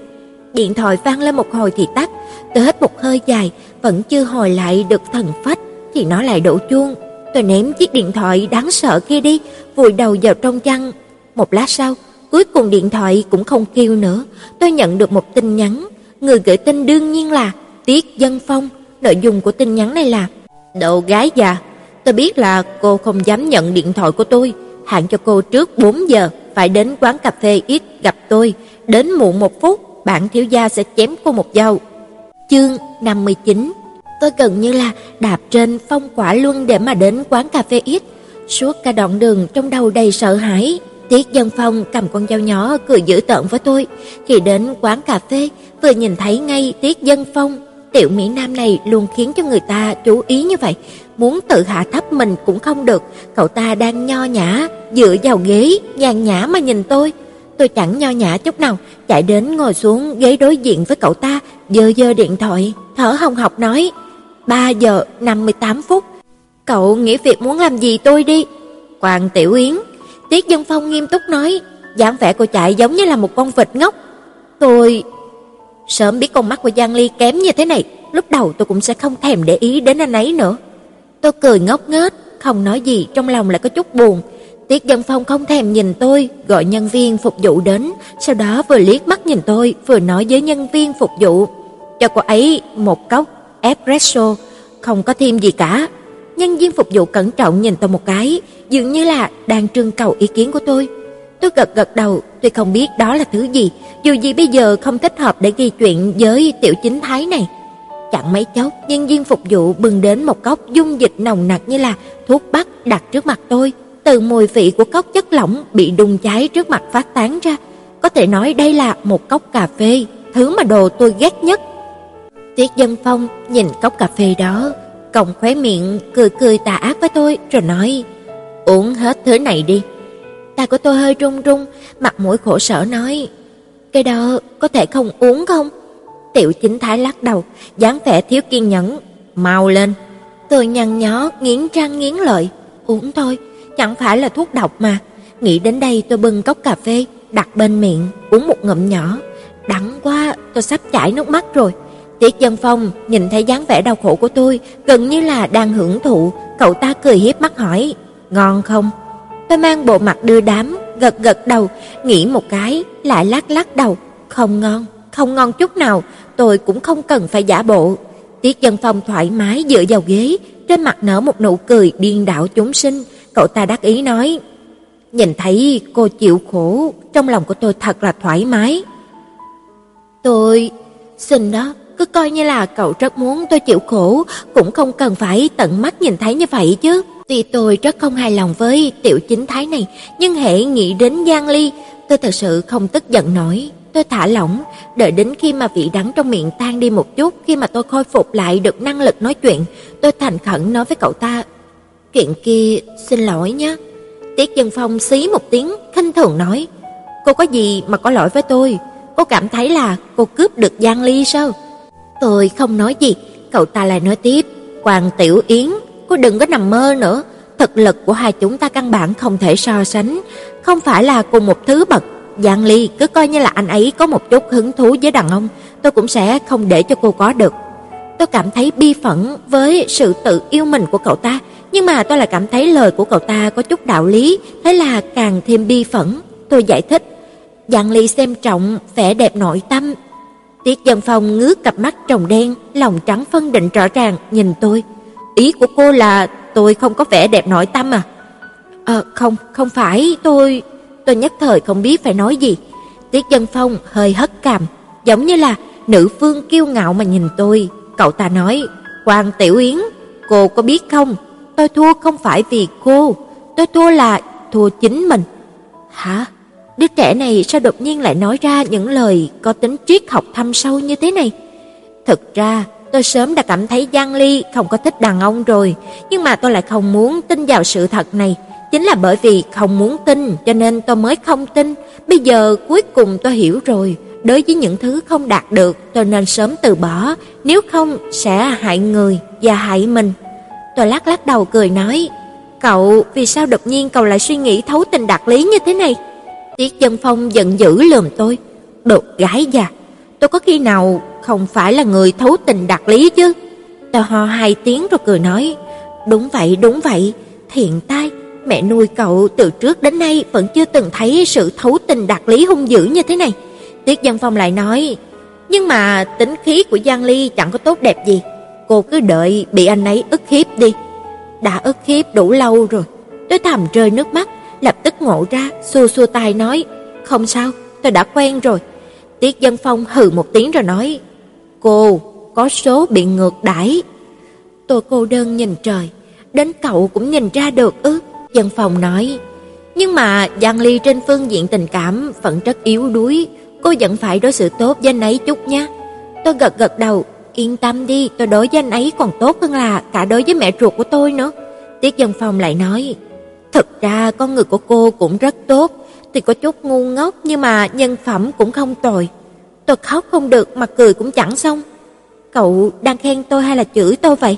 Điện thoại vang lên một hồi thì tắt, tôi hít một hơi dài, vẫn chưa hồi lại được thần phách thì nó lại đổ chuông. Tôi ném chiếc điện thoại đáng sợ kia đi, vùi đầu vào trong chăn. Một lát sau, cuối cùng điện thoại cũng không kêu nữa. Tôi nhận được một tin nhắn, người gửi tin đương nhiên là Tiết Dân Phong. Nội dung của tin nhắn này là: "Đồ gái già, tôi biết là cô không dám nhận điện thoại của tôi." hạn cho cô trước 4 giờ phải đến quán cà phê ít gặp tôi, đến muộn một phút, bạn thiếu gia sẽ chém cô một dao. Chương 59. Tôi gần như là đạp trên phong quả luân để mà đến quán cà phê ít. Suốt cả đoạn đường trong đầu đầy sợ hãi, Tiết Dân Phong cầm con dao nhỏ cười dữ tợn với tôi. Khi đến quán cà phê, vừa nhìn thấy ngay Tiết Dân Phong, tiểu mỹ nam này luôn khiến cho người ta chú ý như vậy, muốn tự hạ thấp mình cũng không được, cậu ta đang nho nhã dựa vào ghế, nhàn nhã mà nhìn tôi. Tôi chẳng nho nhã chút nào, chạy đến ngồi xuống ghế đối diện với cậu ta, giơ giơ điện thoại, thở hồng hộc nói: "3 giờ 58 phút. Cậu nghĩ việc muốn làm gì tôi đi?" hoàng Tiểu Yến, Tiết Dân Phong nghiêm túc nói, dáng vẻ cô chạy giống như là một con vịt ngốc. Tôi sớm biết con mắt của Giang Ly kém như thế này, lúc đầu tôi cũng sẽ không thèm để ý đến anh ấy nữa. Tôi cười ngốc nghếch, không nói gì, trong lòng lại có chút buồn. Tiết Dân Phong không thèm nhìn tôi, gọi nhân viên phục vụ đến, sau đó vừa liếc mắt nhìn tôi, vừa nói với nhân viên phục vụ, cho cô ấy một cốc espresso, không có thêm gì cả. Nhân viên phục vụ cẩn trọng nhìn tôi một cái, dường như là đang trưng cầu ý kiến của tôi. Tôi gật gật đầu, tôi không biết đó là thứ gì, dù gì bây giờ không thích hợp để ghi chuyện với tiểu chính thái này. Chẳng mấy chốc, nhân viên phục vụ bưng đến một cốc dung dịch nồng nặc như là thuốc bắc đặt trước mặt tôi. Từ mùi vị của cốc chất lỏng bị đun cháy trước mặt phát tán ra. Có thể nói đây là một cốc cà phê, thứ mà đồ tôi ghét nhất. Tiết Dân Phong nhìn cốc cà phê đó, còng khóe miệng cười cười tà ác với tôi rồi nói: "Uống hết thứ này đi." tay của tôi hơi run run, mặt mũi khổ sở nói: "Cái đó có thể không uống không?" Tiểu Chính Thái lắc đầu, dáng vẻ thiếu kiên nhẫn, "Mau lên." Tôi nhăn nhó nghiến răng nghiến lợi, "Uống thôi, chẳng phải là thuốc độc mà." Nghĩ đến đây tôi bưng cốc cà phê đặt bên miệng, uống một ngụm nhỏ. Đắng quá, tôi sắp chảy nước mắt rồi. Tiết Dân Phong nhìn thấy dáng vẻ đau khổ của tôi, gần như là đang hưởng thụ, cậu ta cười hiếp mắt hỏi: "Ngon không?" Tôi mang bộ mặt đưa đám, gật gật đầu, nghĩ một cái, lại lắc lắc đầu, không ngon, không ngon chút nào, tôi cũng không cần phải giả bộ. Tiết Dân Phong thoải mái dựa vào ghế, trên mặt nở một nụ cười điên đảo chúng sinh, cậu ta đắc ý nói: "Nhìn thấy cô chịu khổ, trong lòng của tôi thật là thoải mái." Tôi xin đó, cứ coi như là cậu rất muốn tôi chịu khổ, cũng không cần phải tận mắt nhìn thấy như vậy chứ. Tuy tôi rất không hài lòng với tiểu chính thái này, nhưng hệ nghĩ đến Giang Ly, tôi thật sự không tức giận nổi. Tôi thả lỏng, đợi đến khi mà vị đắng trong miệng tan đi một chút, khi mà tôi khôi phục lại được năng lực nói chuyện, tôi thành khẩn nói với cậu ta, "Chuyện kia xin lỗi nhé." Tiết Dân Phong xí một tiếng, khinh thường nói, "Cô có gì mà có lỗi với tôi? Cô cảm thấy là cô cướp được Giang Ly sao?" Tôi không nói gì, cậu ta lại nói tiếp, "Hoàng Tiểu Yến, cô đừng có nằm mơ nữa, thực lực của hai chúng ta căn bản không thể so sánh, không phải là cùng một thứ bậc. Giang Ly cứ coi như là anh ấy có một chút hứng thú với đàn ông, tôi cũng sẽ không để cho cô có được." Tôi cảm thấy bi phẫn với sự tự yêu mình của cậu ta, nhưng mà tôi lại cảm thấy lời của cậu ta có chút đạo lý, thế là càng thêm bi phẫn. Tôi giải thích, Giang Ly xem trọng vẻ đẹp nội tâm. Tiết Dân Phong ngước cặp mắt tròng đen, lòng trắng phân định rõ ràng nhìn tôi. Ý của cô là tôi không có vẻ đẹp nội tâm à? Ờ không, không phải, tôi tôi nhất thời không biết phải nói gì. Tiết Dân Phong hơi hất cằm, giống như là nữ phương kiêu ngạo mà nhìn tôi. Cậu ta nói, Quan Tiểu Yến, cô có biết không, tôi thua không phải vì cô, tôi thua là thua chính mình." Hả? Đứa trẻ này sao đột nhiên lại nói ra những lời có tính triết học thâm sâu như thế này? Thực ra, tôi sớm đã cảm thấy Giang Ly không có thích đàn ông rồi, nhưng mà tôi lại không muốn tin vào sự thật này. Chính là bởi vì không muốn tin cho nên tôi mới không tin. Bây giờ cuối cùng tôi hiểu rồi, đối với những thứ không đạt được tôi nên sớm từ bỏ, nếu không sẽ hại người và hại mình. Tôi lắc lắc đầu cười nói, "Cậu, vì sao đột nhiên cậu lại suy nghĩ thấu tình đạt lý như thế này?" Tiết Dân Phong giận dữ lườm tôi, "Đồ gái già, tôi có khi nào không phải là người thấu tình đạt lý chứ?" Tôi ho hai tiếng rồi cười nói, "Đúng vậy, đúng vậy, thiện tai, mẹ nuôi cậu từ trước đến nay vẫn chưa từng thấy sự thấu tình đạt lý hung dữ như thế này." Tiết Dân Phong lại nói, "Nhưng mà tính khí của Giang Ly chẳng có tốt đẹp gì, cô cứ đợi bị anh ấy ức hiếp đi." Đã ức hiếp đủ lâu rồi. Tôi thầm rơi nước mắt, lập tức ngộ ra, xua xua tay nói, "Không sao, tôi đã quen rồi." Tiết Dân Phong hừ một tiếng rồi nói, "Cô có số bị ngược đãi." Tôi cô đơn nhìn trời, đến cậu cũng nhìn ra được ư? Dân Phong nói, "Nhưng mà Giang Ly trên phương diện tình cảm vẫn rất yếu đuối, cô vẫn phải đối xử tốt với anh ấy chút nhé." Tôi gật gật đầu, "Yên tâm đi, tôi đối với anh ấy còn tốt hơn là cả đối với mẹ ruột của tôi nữa." Tiết Dân Phong lại nói, Thực ra con người của cô cũng rất tốt, tuy có chút ngu ngốc nhưng mà nhân phẩm cũng không tồi. Tôi khóc không được mà cười cũng chẳng xong. Cậu đang khen tôi hay là chửi tôi vậy?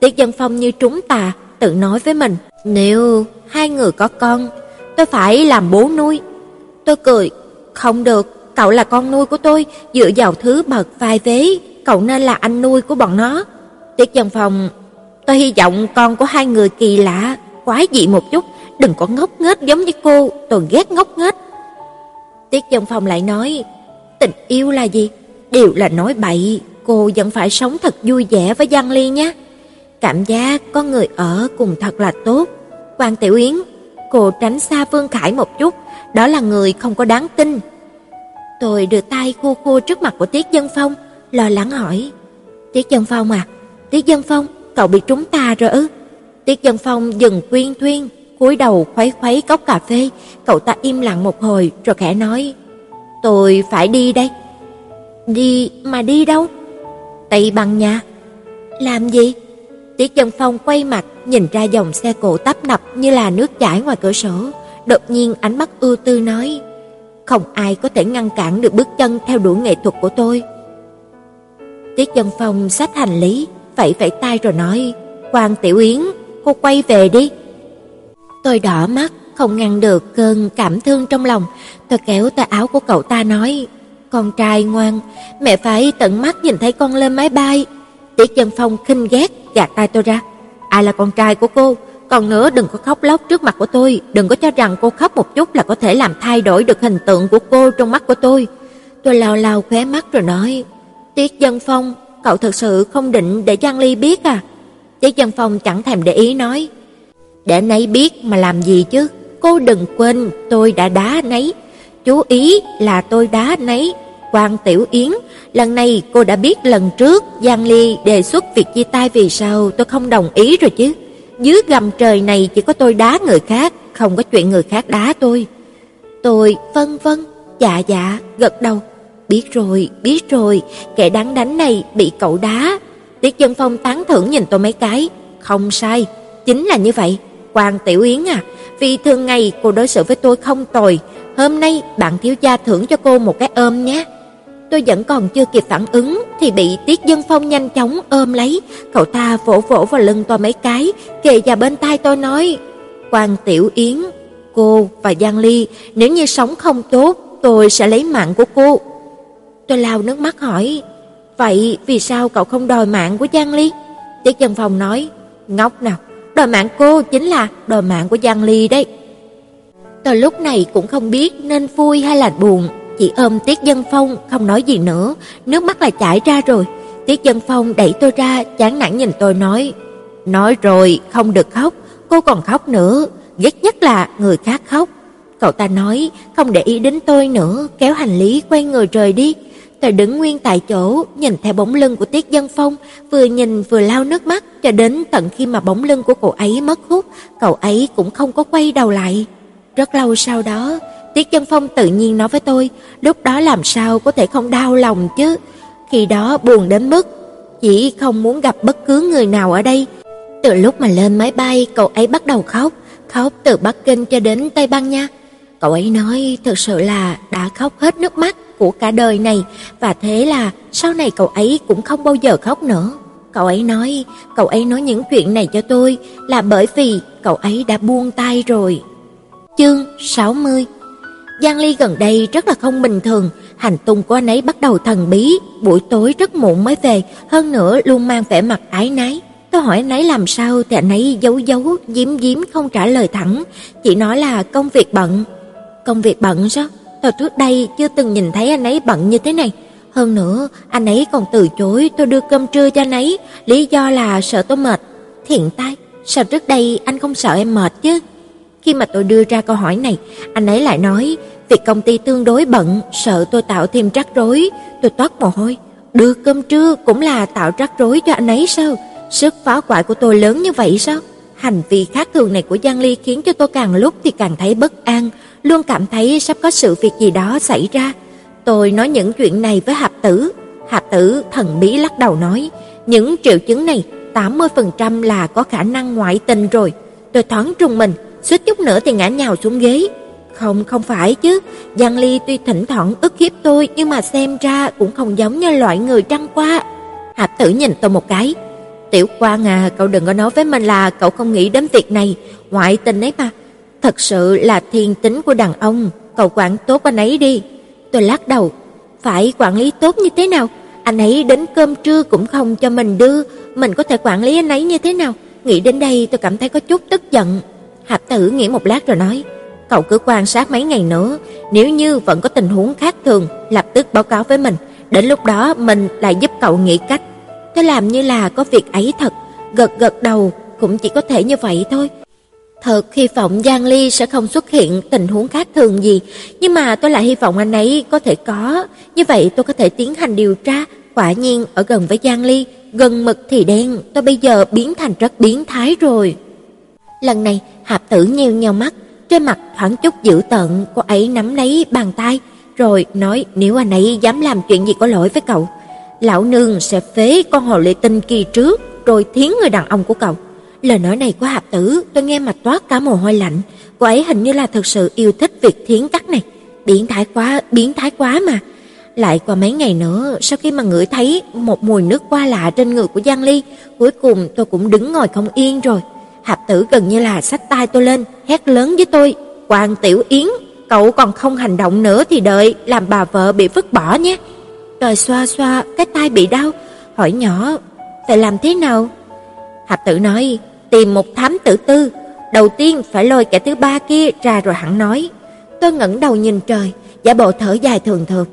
Tiết Dân Phong như trúng tà, tự nói với mình, nếu hai người có con, tôi phải làm bố nuôi. Tôi cười, không được, cậu là con nuôi của tôi, dựa vào thứ bậc vai vế, cậu nên là anh nuôi của bọn nó. Tiết Dân Phong, tôi hy vọng con của hai người kỳ lạ, quái dị một chút, đừng có ngốc nghếch giống như cô, tôi ghét ngốc nghếch. Tiết Dân Phong lại nói, tình yêu là gì? Đều là nói bậy, cô vẫn phải sống thật vui vẻ với Giang Ly nhé. Cảm giác có người ở cùng thật là tốt. Quan Tiểu Yến, cô tránh xa Vương Khải một chút, đó là người không có đáng tin. Tôi đưa tay khô khô trước mặt của Tiết Dân Phong, lo lắng hỏi, Tiết Dân Phong à, Tiết Dân Phong, cậu bị trúng ta rồi ư? Tiết Dân Phong dừng quyên thuyên, cúi đầu khuấy khuấy cốc cà phê, cậu ta im lặng một hồi rồi khẽ nói: "Tôi phải đi đây." "Đi mà đi đâu?" Tây Ban Nha. Làm gì? Tiết Dân Phong quay mặt, nhìn ra dòng xe cộ tấp nập như là nước chảy ngoài cửa sổ, đột nhiên ánh mắt ưu tư nói: "Không ai có thể ngăn cản được bước chân theo đuổi nghệ thuật của tôi." Tiết Dân Phong xách hành lý, vẫy vẫy tay rồi nói: "Quan Tiểu Yến, cô quay về đi." Tôi đỏ mắt, không ngăn được cơn cảm thương trong lòng, tôi kéo tay áo của cậu ta nói: "Con trai ngoan, mẹ phải tận mắt nhìn thấy con lên máy bay." Tiết Chân Phong khinh ghét gạt tay tôi ra. "Ai là con trai của cô? Còn nữa đừng có khóc lóc trước mặt của tôi, đừng có cho rằng cô khóc một chút là có thể làm thay đổi được hình tượng của cô trong mắt của tôi." Tôi lao lao khóe mắt rồi nói: "Tiết Dân Phong, cậu thật sự không định để Giang Ly biết à?" Tiết Dân Phong chẳng thèm để ý nói: "Để nấy biết mà làm gì chứ, cô đừng quên tôi đã đá nấy, chú ý là tôi đá nấy." Quan Tiểu Yến, lần này cô đã biết lần trước Giang Ly đề xuất việc chia tay vì sao tôi không đồng ý rồi chứ. Dưới gầm trời này chỉ có tôi đá người khác, không có chuyện người khác đá tôi. Tôi vân vân, dạ dạ, gật đầu. Biết rồi, biết rồi, kẻ đáng đánh này bị cậu đá. Tiết Dân Phong tán thưởng nhìn tôi mấy cái. Không sai, chính là như vậy. Quan Tiểu Yến à, vì thường ngày cô đối xử với tôi không tồi, hôm nay bạn thiếu gia thưởng cho cô một cái ôm nhé. Tôi vẫn còn chưa kịp phản ứng thì bị Tiết Dân Phong nhanh chóng ôm lấy, cậu ta vỗ vỗ vào lưng tôi mấy cái, kề vào bên tai tôi nói: "Quan Tiểu Yến, cô và Giang Ly, nếu như sống không tốt, tôi sẽ lấy mạng của cô." Tôi lau nước mắt hỏi: "Vậy vì sao cậu không đòi mạng của Giang Ly?" Tiết Dân Phong nói: "Ngốc nào, đòi mạng cô chính là đòi mạng của Giang Ly đấy." Tôi lúc này cũng không biết nên vui hay là buồn, chỉ ôm Tiết Dân Phong không nói gì nữa, nước mắt lại chảy ra rồi. Tiết Dân Phong đẩy tôi ra, chán nản nhìn tôi nói: "Nói rồi, không được khóc, cô còn khóc nữa, ghét nhất là người khác khóc." Cậu ta nói, không để ý đến tôi nữa, kéo hành lý quay người rời đi. Tôi đứng nguyên tại chỗ, nhìn theo bóng lưng của Tiết Dân Phong, vừa nhìn vừa lau nước mắt, cho đến tận khi mà bóng lưng của cậu ấy mất hút, cậu ấy cũng không có quay đầu lại. Rất lâu sau đó, Tiết Dân Phong tự nhiên nói với tôi, lúc đó làm sao có thể không đau lòng chứ? Khi đó buồn đến mức chỉ không muốn gặp bất cứ người nào ở đây. Từ lúc mà lên máy bay, cậu ấy bắt đầu khóc, khóc từ Bắc Kinh cho đến Tây Ban Nha. Cậu ấy nói thật sự là đã khóc hết nước mắt của cả đời này và thế là sau này cậu ấy cũng không bao giờ khóc nữa. Cậu ấy nói, cậu ấy nói những chuyện này cho tôi là bởi vì cậu ấy đã buông tay rồi. Chương 60 Giang Ly gần đây rất là không bình thường, hành tung của anh ấy bắt đầu thần bí, buổi tối rất muộn mới về, hơn nữa luôn mang vẻ mặt ái náy. Tôi hỏi anh ấy làm sao thì anh ấy giấu giấu, giếm giếm không trả lời thẳng, chỉ nói là công việc bận. Công việc bận sao? Tôi trước đây chưa từng nhìn thấy anh ấy bận như thế này. Hơn nữa, anh ấy còn từ chối tôi đưa cơm trưa cho anh ấy, lý do là sợ tôi mệt. Thiện tai, sao trước đây anh không sợ em mệt chứ? Khi mà tôi đưa ra câu hỏi này, anh ấy lại nói, việc công ty tương đối bận, sợ tôi tạo thêm rắc rối, tôi toát mồ hôi. Đưa cơm trưa cũng là tạo rắc rối cho anh ấy sao? Sức phá hoại của tôi lớn như vậy sao? Hành vi khác thường này của Giang Ly khiến cho tôi càng lúc thì càng thấy bất an, luôn cảm thấy sắp có sự việc gì đó xảy ra. Tôi nói những chuyện này với Hạp Tử, Hạp Tử thần bí lắc đầu nói, những triệu chứng này 80% là có khả năng ngoại tình rồi. Tôi thoáng trùng mình, suýt chút nữa thì ngã nhào xuống ghế. Không, không phải chứ, Giang Ly tuy thỉnh thoảng ức hiếp tôi nhưng mà xem ra cũng không giống như loại người trăng qua. Hạp Tử nhìn tôi một cái. Tiểu Quang à, cậu đừng có nói với mình là cậu không nghĩ đến việc này, ngoại tình ấy mà. Thật sự là thiên tính của đàn ông, cậu quản tốt anh ấy đi. Tôi lắc đầu, phải quản lý tốt như thế nào? Anh ấy đến cơm trưa cũng không cho mình đưa, mình có thể quản lý anh ấy như thế nào? Nghĩ đến đây tôi cảm thấy có chút tức giận. Hạp Tử nghĩ một lát rồi nói, cậu cứ quan sát mấy ngày nữa, nếu như vẫn có tình huống khác thường, lập tức báo cáo với mình, đến lúc đó mình lại giúp cậu nghĩ cách. Tôi làm như là có việc ấy thật, gật gật đầu, cũng chỉ có thể như vậy thôi. Thật hy vọng Giang Ly sẽ không xuất hiện tình huống khác thường gì, nhưng mà tôi lại hy vọng anh ấy có thể có, như vậy tôi có thể tiến hành điều tra, quả nhiên ở gần với Giang Ly, gần mực thì đen, tôi bây giờ biến thành rất biến thái rồi. Lần này, Hạp Tử nheo nheo mắt, trên mặt thoáng chút dữ tợn, cô ấy nắm lấy bàn tay, rồi nói nếu anh ấy dám làm chuyện gì có lỗi với cậu, lão nương sẽ phế con hồ ly tinh kỳ trước, rồi thiến người đàn ông của cậu. Lời nói này của Hạp Tử, tôi nghe mà toát cả mồ hôi lạnh. Cô ấy hình như là thật sự yêu thích việc thiến cắt này. Biến thái quá, biến thái quá mà. Lại qua mấy ngày nữa, sau khi mà ngửi thấy một mùi nước qua lạ trên người của Giang Ly, cuối cùng tôi cũng đứng ngồi không yên rồi. Hạp Tử gần như là xách tay tôi lên, hét lớn với tôi, Quan Tiểu Yến, cậu còn không hành động nữa thì đợi làm bà vợ bị vứt bỏ nhé." Rồi xoa xoa cái tay bị đau, hỏi nhỏ, "Phải làm thế nào?" Hạp Tử nói, "Tìm một thám tử tư, đầu tiên phải lôi kẻ thứ ba kia ra rồi hẳn nói." Tôi ngẩng đầu nhìn trời, giả bộ thở dài thường thường.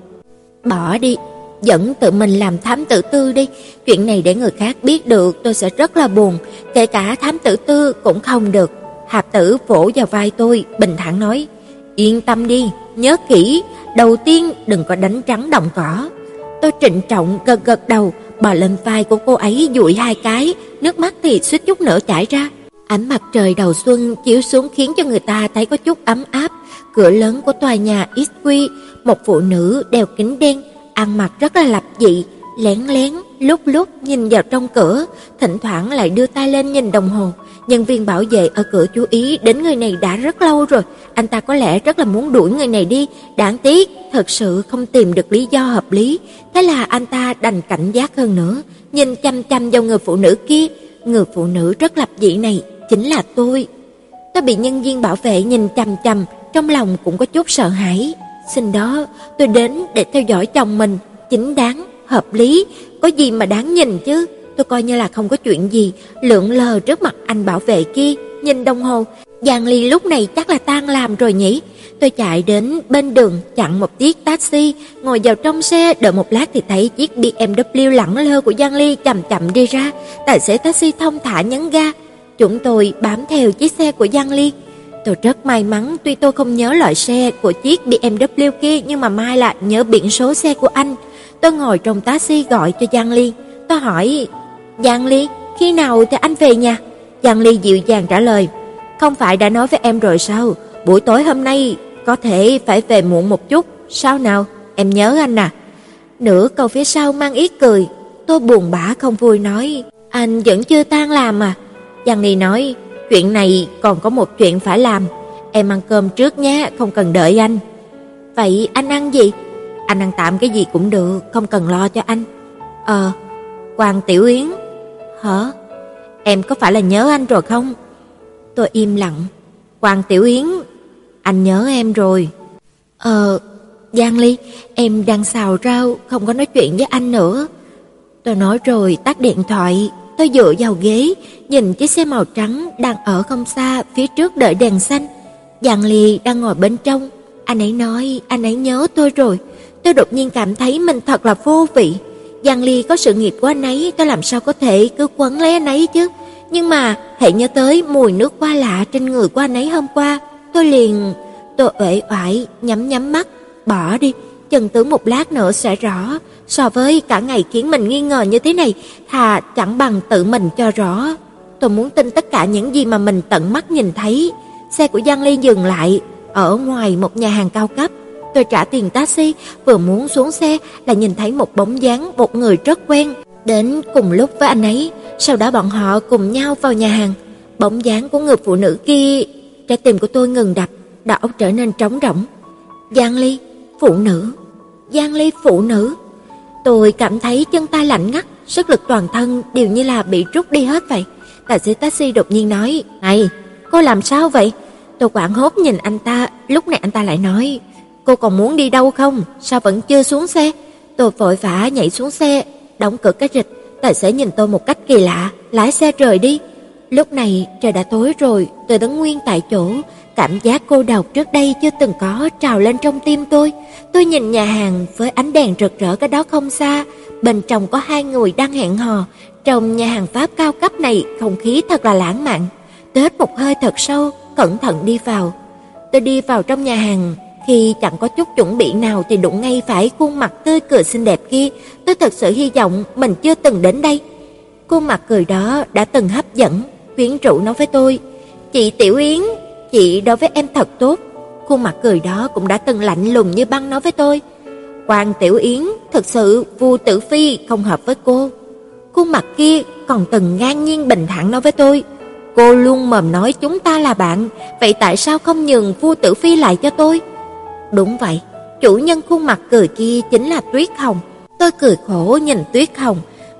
Bỏ đi, dẫn tự mình làm thám tử tư đi, chuyện này để người khác biết được tôi sẽ rất là buồn, kể cả thám tử tư cũng không được. Hạp Tử vỗ vào vai tôi, bình thản nói: "Yên tâm đi, nhớ kỹ, đầu tiên đừng có đánh trắng đồng cỏ." Tôi trịnh trọng gật gật đầu, bò lên vai của cô ấy dụi hai cái, nước mắt thì suýt chút nữa chảy ra. Ánh mặt trời đầu xuân chiếu xuống khiến cho người ta thấy có chút ấm áp. Cửa lớn của tòa nhà XQ, một phụ nữ đeo kính đen, ăn mặc rất là lập dị, lén lén lúc lúc nhìn vào trong cửa, thỉnh thoảng lại đưa tay lên nhìn đồng hồ. Nhân viên bảo vệ ở cửa chú ý đến người này đã rất lâu rồi, anh ta có lẽ rất là muốn đuổi người này đi, đáng tiếc thật sự không tìm được lý do hợp lý, thế là anh ta đành cảnh giác hơn nữa, nhìn chăm chăm vào người phụ nữ kia, người phụ nữ rất lập dị này chính là tôi. Tôi bị nhân viên bảo vệ nhìn chằm chằm, trong lòng cũng có chút sợ hãi. Xin đó, tôi đến để theo dõi chồng mình, chính đáng, hợp lý, có gì mà đáng nhìn chứ. Tôi coi như là không có chuyện gì, lượn lờ trước mặt anh bảo vệ kia, nhìn đồng hồ, Giang Ly lúc này chắc là tan làm rồi nhỉ. Tôi chạy đến bên đường chặn một chiếc taxi, ngồi vào trong xe đợi một lát thì thấy chiếc BMW lẳng lơ của Giang Ly chậm chậm đi ra, tài xế taxi thông thả nhấn ga. Chúng tôi bám theo chiếc xe của Giang Ly. Tôi rất may mắn tuy tôi không nhớ loại xe của chiếc BMW kia nhưng mà mai là nhớ biển số xe của anh. Tôi ngồi trong taxi gọi cho Giang Ly. Tôi hỏi, Giang Ly, khi nào thì anh về nhà? Giang Ly dịu dàng trả lời, không phải đã nói với em rồi sao, buổi tối hôm nay có thể phải về muộn một chút, sao nào, em nhớ anh à? Nửa câu phía sau mang ý cười, tôi buồn bã không vui nói, anh vẫn chưa tan làm à? Giang Ly nói, chuyện này còn có một chuyện phải làm, em ăn cơm trước nhé, không cần đợi anh. Vậy anh ăn gì? Anh ăn tạm cái gì cũng được, không cần lo cho anh. Ờ, Quang Tiểu Yến. Hả? Em có phải là nhớ anh rồi không? Tôi im lặng. Quang Tiểu Yến, anh nhớ em rồi. Ờ, Giang Ly, em đang xào rau, không có nói chuyện với anh nữa. Tôi nói rồi tắt điện thoại, tôi dựa vào ghế, nhìn chiếc xe màu trắng đang ở không xa phía trước đợi đèn xanh. Giang Ly đang ngồi bên trong, anh ấy nói anh ấy nhớ tôi rồi. Tôi đột nhiên cảm thấy mình thật là vô vị. Giang Ly có sự nghiệp của anh ấy, tôi làm sao có thể cứ quấn lấy anh ấy chứ? Nhưng mà hãy nhớ tới mùi nước hoa lạ trên người của anh ấy hôm qua, tôi liền tôi uể oải nhắm nhắm mắt, bỏ đi, chần tướng một lát nữa sẽ rõ, so với cả ngày khiến mình nghi ngờ như thế này, thà chẳng bằng tự mình cho rõ. Tôi muốn tin tất cả những gì mà mình tận mắt nhìn thấy. Xe của Giang Ly dừng lại ở ngoài một nhà hàng cao cấp. Tôi trả tiền taxi, vừa muốn xuống xe là nhìn thấy một bóng dáng một người rất quen đến cùng lúc với anh ấy. Sau đó bọn họ cùng nhau vào nhà hàng. Bóng dáng của người phụ nữ kia, trái tim của tôi ngừng đập, đầu óc trở nên trống rỗng. Giang Ly, phụ nữ. Giang Ly phụ nữ. Tôi cảm thấy chân tay lạnh ngắt, sức lực toàn thân đều như là bị rút đi hết vậy. Tài xế taxi đột nhiên nói: "Này, cô làm sao vậy?" Tôi quảng hốt nhìn anh ta, lúc này anh ta lại nói: "Cô còn muốn đi đâu không? Sao vẫn chưa xuống xe?" Tôi vội vã nhảy xuống xe, đóng cửa cái rịch, tài xế nhìn tôi một cách kỳ lạ, lái xe rời đi. Lúc này trời đã tối rồi, tôi đứng nguyên tại chỗ, cảm giác cô độc trước đây chưa từng có trào lên trong tim tôi. Tôi nhìn nhà hàng với ánh đèn rực rỡ cái đó không xa, bên trong có hai người đang hẹn hò. Trong nhà hàng Pháp cao cấp này, không khí thật là lãng mạn. Tôi hít một hơi thật sâu, cẩn thận đi vào. Tôi đi vào trong nhà hàng, khi chẳng có chút chuẩn bị nào thì đụng ngay phải khuôn mặt tươi cười xinh đẹp kia, tôi thật sự hy vọng mình chưa từng đến đây. Khuôn mặt cười đó đã từng hấp dẫn, quyến rũ nói với tôi, "Chị Tiểu Yến, chị đối với em thật tốt." Khuôn mặt cười đó cũng đã từng lạnh lùng như băng nói với tôi, Quan Tiểu Yến, thực sự Vu Tử Phi không hợp với cô. Khuôn mặt kia còn từng ngang nhiên bình thản nói với tôi, cô luôn mồm nói chúng ta là bạn, vậy tại sao không nhường Vu Tử Phi lại cho tôi? Đúng vậy, chủ nhân khuôn mặt cười kia chính là Tuyết Hồng. Tôi cười khổ nhìn Tuyết Hồng,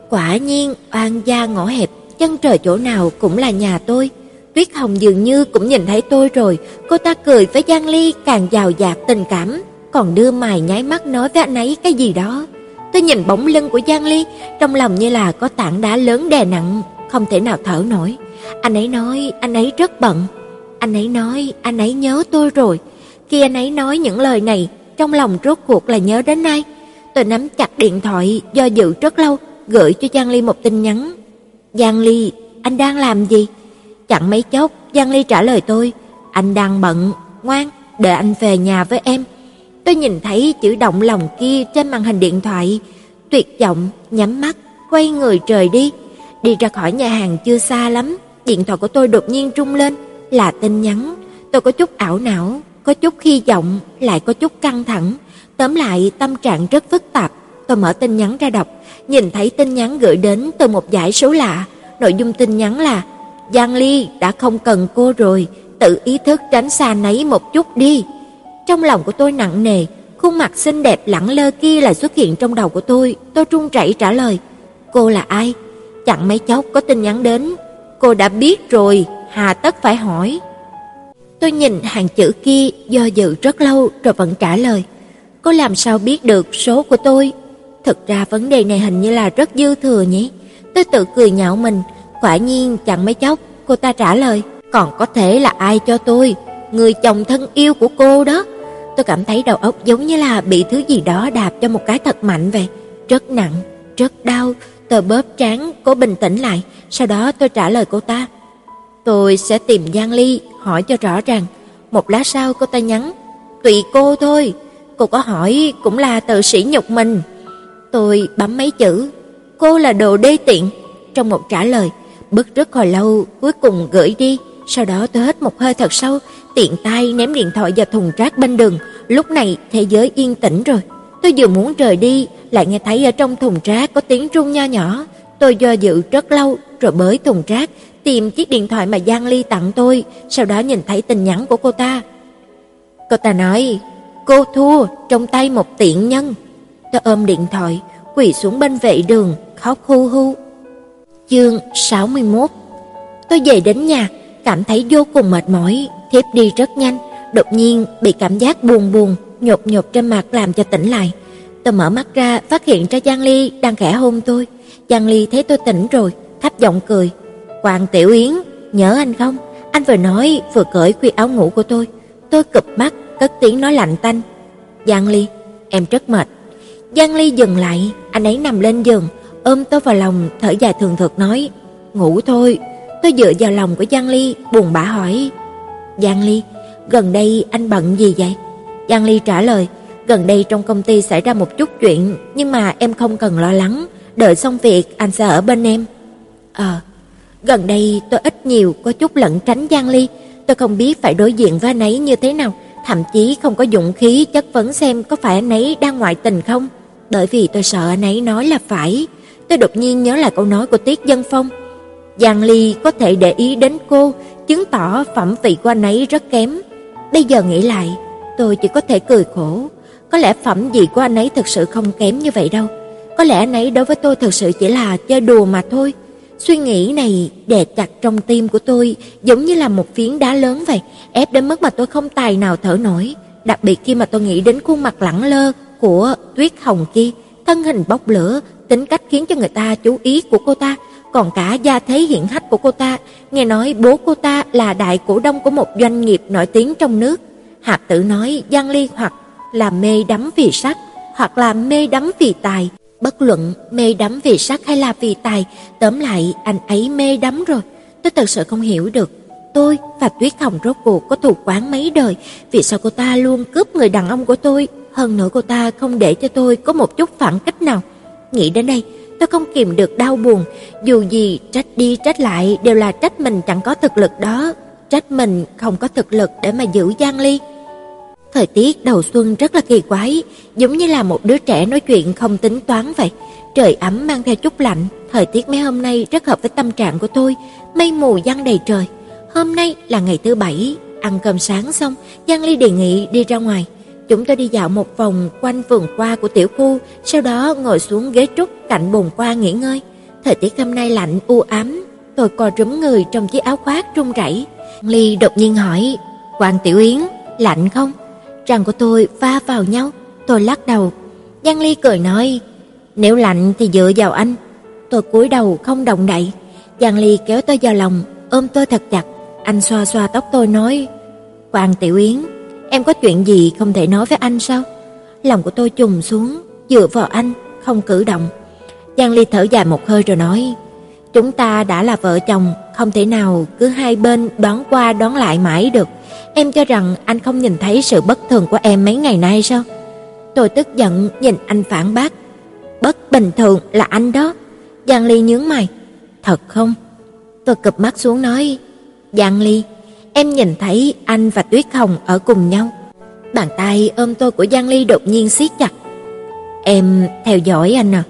quả nhiên oan gia ngõ hẹp, chân trời chỗ nào cũng là nhà tôi. Tuyết Hồng dường như cũng nhìn thấy tôi rồi, cô ta cười với Giang Ly càng giàu dạt tình cảm, còn đưa mày nháy mắt nói với anh ấy cái gì đó. Tôi nhìn bóng lưng của Giang Ly, trong lòng như là có tảng đá lớn đè nặng, không thể nào thở nổi. Anh ấy nói anh ấy rất bận. Anh ấy nói anh ấy nhớ tôi rồi. Khi anh ấy nói những lời này, trong lòng rốt cuộc là nhớ đến ai? Tôi nắm chặt điện thoại do dự rất lâu, gửi cho Giang Ly một tin nhắn. "Giang Ly, anh đang làm gì?" Chẳng mấy chốc, Giang Ly trả lời tôi, "Anh đang bận, ngoan, đợi anh về nhà với em." Tôi nhìn thấy chữ động lòng kia trên màn hình điện thoại, tuyệt vọng, nhắm mắt, quay người rời đi. Đi ra khỏi nhà hàng chưa xa lắm, điện thoại của tôi đột nhiên rung lên, là tin nhắn. Tôi có chút ảo não, có chút hy vọng, lại có chút căng thẳng. Tóm lại, tâm trạng rất phức tạp. Tôi mở tin nhắn ra đọc, nhìn thấy tin nhắn gửi đến từ một dãy số lạ. Nội dung tin nhắn là: "Giang Ly đã không cần cô rồi, tự ý thức tránh xa nấy một chút đi." Trong lòng của tôi nặng nề, khuôn mặt xinh đẹp lẳng lơ kia lại xuất hiện trong đầu của tôi, tôi trung chảy trả lời: "Cô là ai?" Chẳng mấy chốc có tin nhắn đến, "Cô đã biết rồi, hà tất phải hỏi." Tôi nhìn hàng chữ kia do dự rất lâu rồi vẫn trả lời: "Cô làm sao biết được số của tôi?" Thực ra vấn đề này hình như là rất dư thừa nhỉ. Tôi tự cười nhạo mình, quả nhiên chẳng mấy chốc cô ta trả lời: "Còn có thể là ai cho tôi, người chồng thân yêu của cô đó." Tôi cảm thấy đầu óc giống như là bị thứ gì đó đạp cho một cái thật mạnh vậy, rất nặng, rất đau. Tôi bóp trán, cố bình tĩnh lại, sau đó tôi trả lời cô ta. Tôi sẽ tìm Giang Ly, hỏi cho rõ ràng. Một lát sau cô ta nhắn, tùy cô thôi, cô có hỏi cũng là tự sĩ nhục mình. Tôi bấm mấy chữ, cô là đồ đê tiện, trong một trả lời, bức rất hồi lâu, cuối cùng gửi đi. Sau đó tôi hít một hơi thật sâu, tiện tay ném điện thoại vào thùng rác bên đường. Lúc này thế giới yên tĩnh rồi. Tôi vừa muốn rời đi, lại nghe thấy ở trong thùng rác có tiếng rung nho nhỏ. Tôi do dự rất lâu rồi bới thùng rác, tìm chiếc điện thoại mà Giang Ly tặng tôi, sau đó nhìn thấy tin nhắn của cô ta. Cô ta nói, cô thua trong tay một tiện nhân. Tôi ôm điện thoại, quỳ xuống bên vệ đường, khóc hu hu. Chương 61 Tôi về đến nhà, cảm thấy vô cùng mệt mỏi, thiếp đi rất nhanh, đột nhiên bị cảm giác buồn buồn, nhột nhột trên mặt làm cho tỉnh lại. Tôi mở mắt ra, phát hiện ra Giang Ly đang khẽ hôn tôi. Giang Ly thấy tôi tỉnh rồi, thấp giọng cười. Quang Tiểu Yến, nhớ anh không? Anh vừa nói vừa cởi khuy áo ngủ của tôi." Tôi cụp mắt, cất tiếng nói lạnh tanh. "Giang Ly, em rất mệt." Giang Ly dừng lại, anh ấy nằm lên giường, ôm tôi vào lòng, thở dài thường thượt nói: "Ngủ thôi." Tôi dựa vào lòng của Giang Ly, buồn bã hỏi: "Giang Ly, gần đây anh bận gì vậy?" Giang Ly trả lời: "Gần đây trong công ty xảy ra một chút chuyện, nhưng mà em không cần lo lắng, đợi xong việc anh sẽ ở bên em." Ờ, gần đây tôi ít nhiều có chút lẩn tránh Giang Ly, tôi không biết phải đối diện với anh ấy như thế nào, thậm chí không có dũng khí chất vấn xem có phải anh ấy đang ngoại tình không, bởi vì tôi sợ anh ấy nói là phải. Tôi đột nhiên nhớ lại câu nói của Tiết Dân Phong, Giang Ly có thể để ý đến cô, chứng tỏ phẩm vị của anh ấy rất kém. Bây giờ nghĩ lại, tôi chỉ có thể cười khổ. Có lẽ phẩm vị của anh ấy thực sự không kém như vậy đâu. Có lẽ anh ấy đối với tôi thực sự chỉ là chơi đùa mà thôi. Suy nghĩ này đè chặt trong tim của tôi, giống như là một phiến đá lớn vậy, ép đến mức mà tôi không tài nào thở nổi. Đặc biệt khi mà tôi nghĩ đến khuôn mặt lẳng lơ của Tuyết Hồng kia, thân hình bốc lửa, tính cách khiến cho người ta chú ý của cô ta, còn cả gia thế hiển hách của cô ta, nghe nói bố cô ta là đại cổ đông của một doanh nghiệp nổi tiếng trong nước. Hạp Tử nói Giang Ly hoặc là mê đắm vì sắc, hoặc là mê đắm vì tài, bất luận mê đắm vì sắc hay là vì tài, tóm lại anh ấy mê đắm rồi. Tôi thật sự không hiểu được, tôi và Tuyết Hồng rốt cuộc có thù quán mấy đời, vì sao cô ta luôn cướp người đàn ông của tôi, hơn nữa cô ta không để cho tôi có một chút phản kích nào. Nghĩ đến đây, tôi không kìm được đau buồn, dù gì trách đi trách lại đều là trách mình chẳng có thực lực đó, trách mình không có thực lực để mà giữ Giang Ly. Thời tiết đầu xuân rất là kỳ quái, giống như là một đứa trẻ nói chuyện không tính toán vậy. Trời ấm mang theo chút lạnh, thời tiết mấy hôm nay rất hợp với tâm trạng của tôi, mây mù giăng đầy trời. Hôm nay là ngày thứ bảy, ăn cơm sáng xong, Giang Ly đề nghị đi ra ngoài. Chúng tôi đi dạo một vòng quanh vườn hoa của tiểu khu, sau đó ngồi xuống ghế trúc cạnh bồn hoa nghỉ ngơi. Thời tiết hôm nay lạnh u ám, tôi co rúm người trong chiếc áo khoác run rẩy. Ly đột nhiên hỏi, "Quan Tiểu Yến, lạnh không?" Răng của tôi va vào nhau, tôi lắc đầu. Giang Ly cười nói, "Nếu lạnh thì dựa vào anh." Tôi cúi đầu không động đậy. Giang Ly kéo tôi vào lòng, ôm tôi thật chặt. Anh xoa xoa tóc tôi nói, Hoàng Tiểu Yến, em có chuyện gì không thể nói với anh sao?" Lòng của tôi trùng xuống, dựa vào anh, không cử động. Giang Ly thở dài một hơi rồi nói, "Chúng ta đã là vợ chồng, không thể nào cứ hai bên đón qua đón lại mãi được. Em cho rằng anh không nhìn thấy sự bất thường của em mấy ngày nay sao?" Tôi tức giận nhìn anh phản bác, "Bất bình thường là anh đó." Giang Ly nhướng mày, "Thật không?" Tôi cụp mắt xuống nói, "Giang Ly, em nhìn thấy anh và Tuyết Hồng ở cùng nhau." Bàn tay ôm tôi của Giang Ly đột nhiên siết chặt. "Em theo dõi anh à?"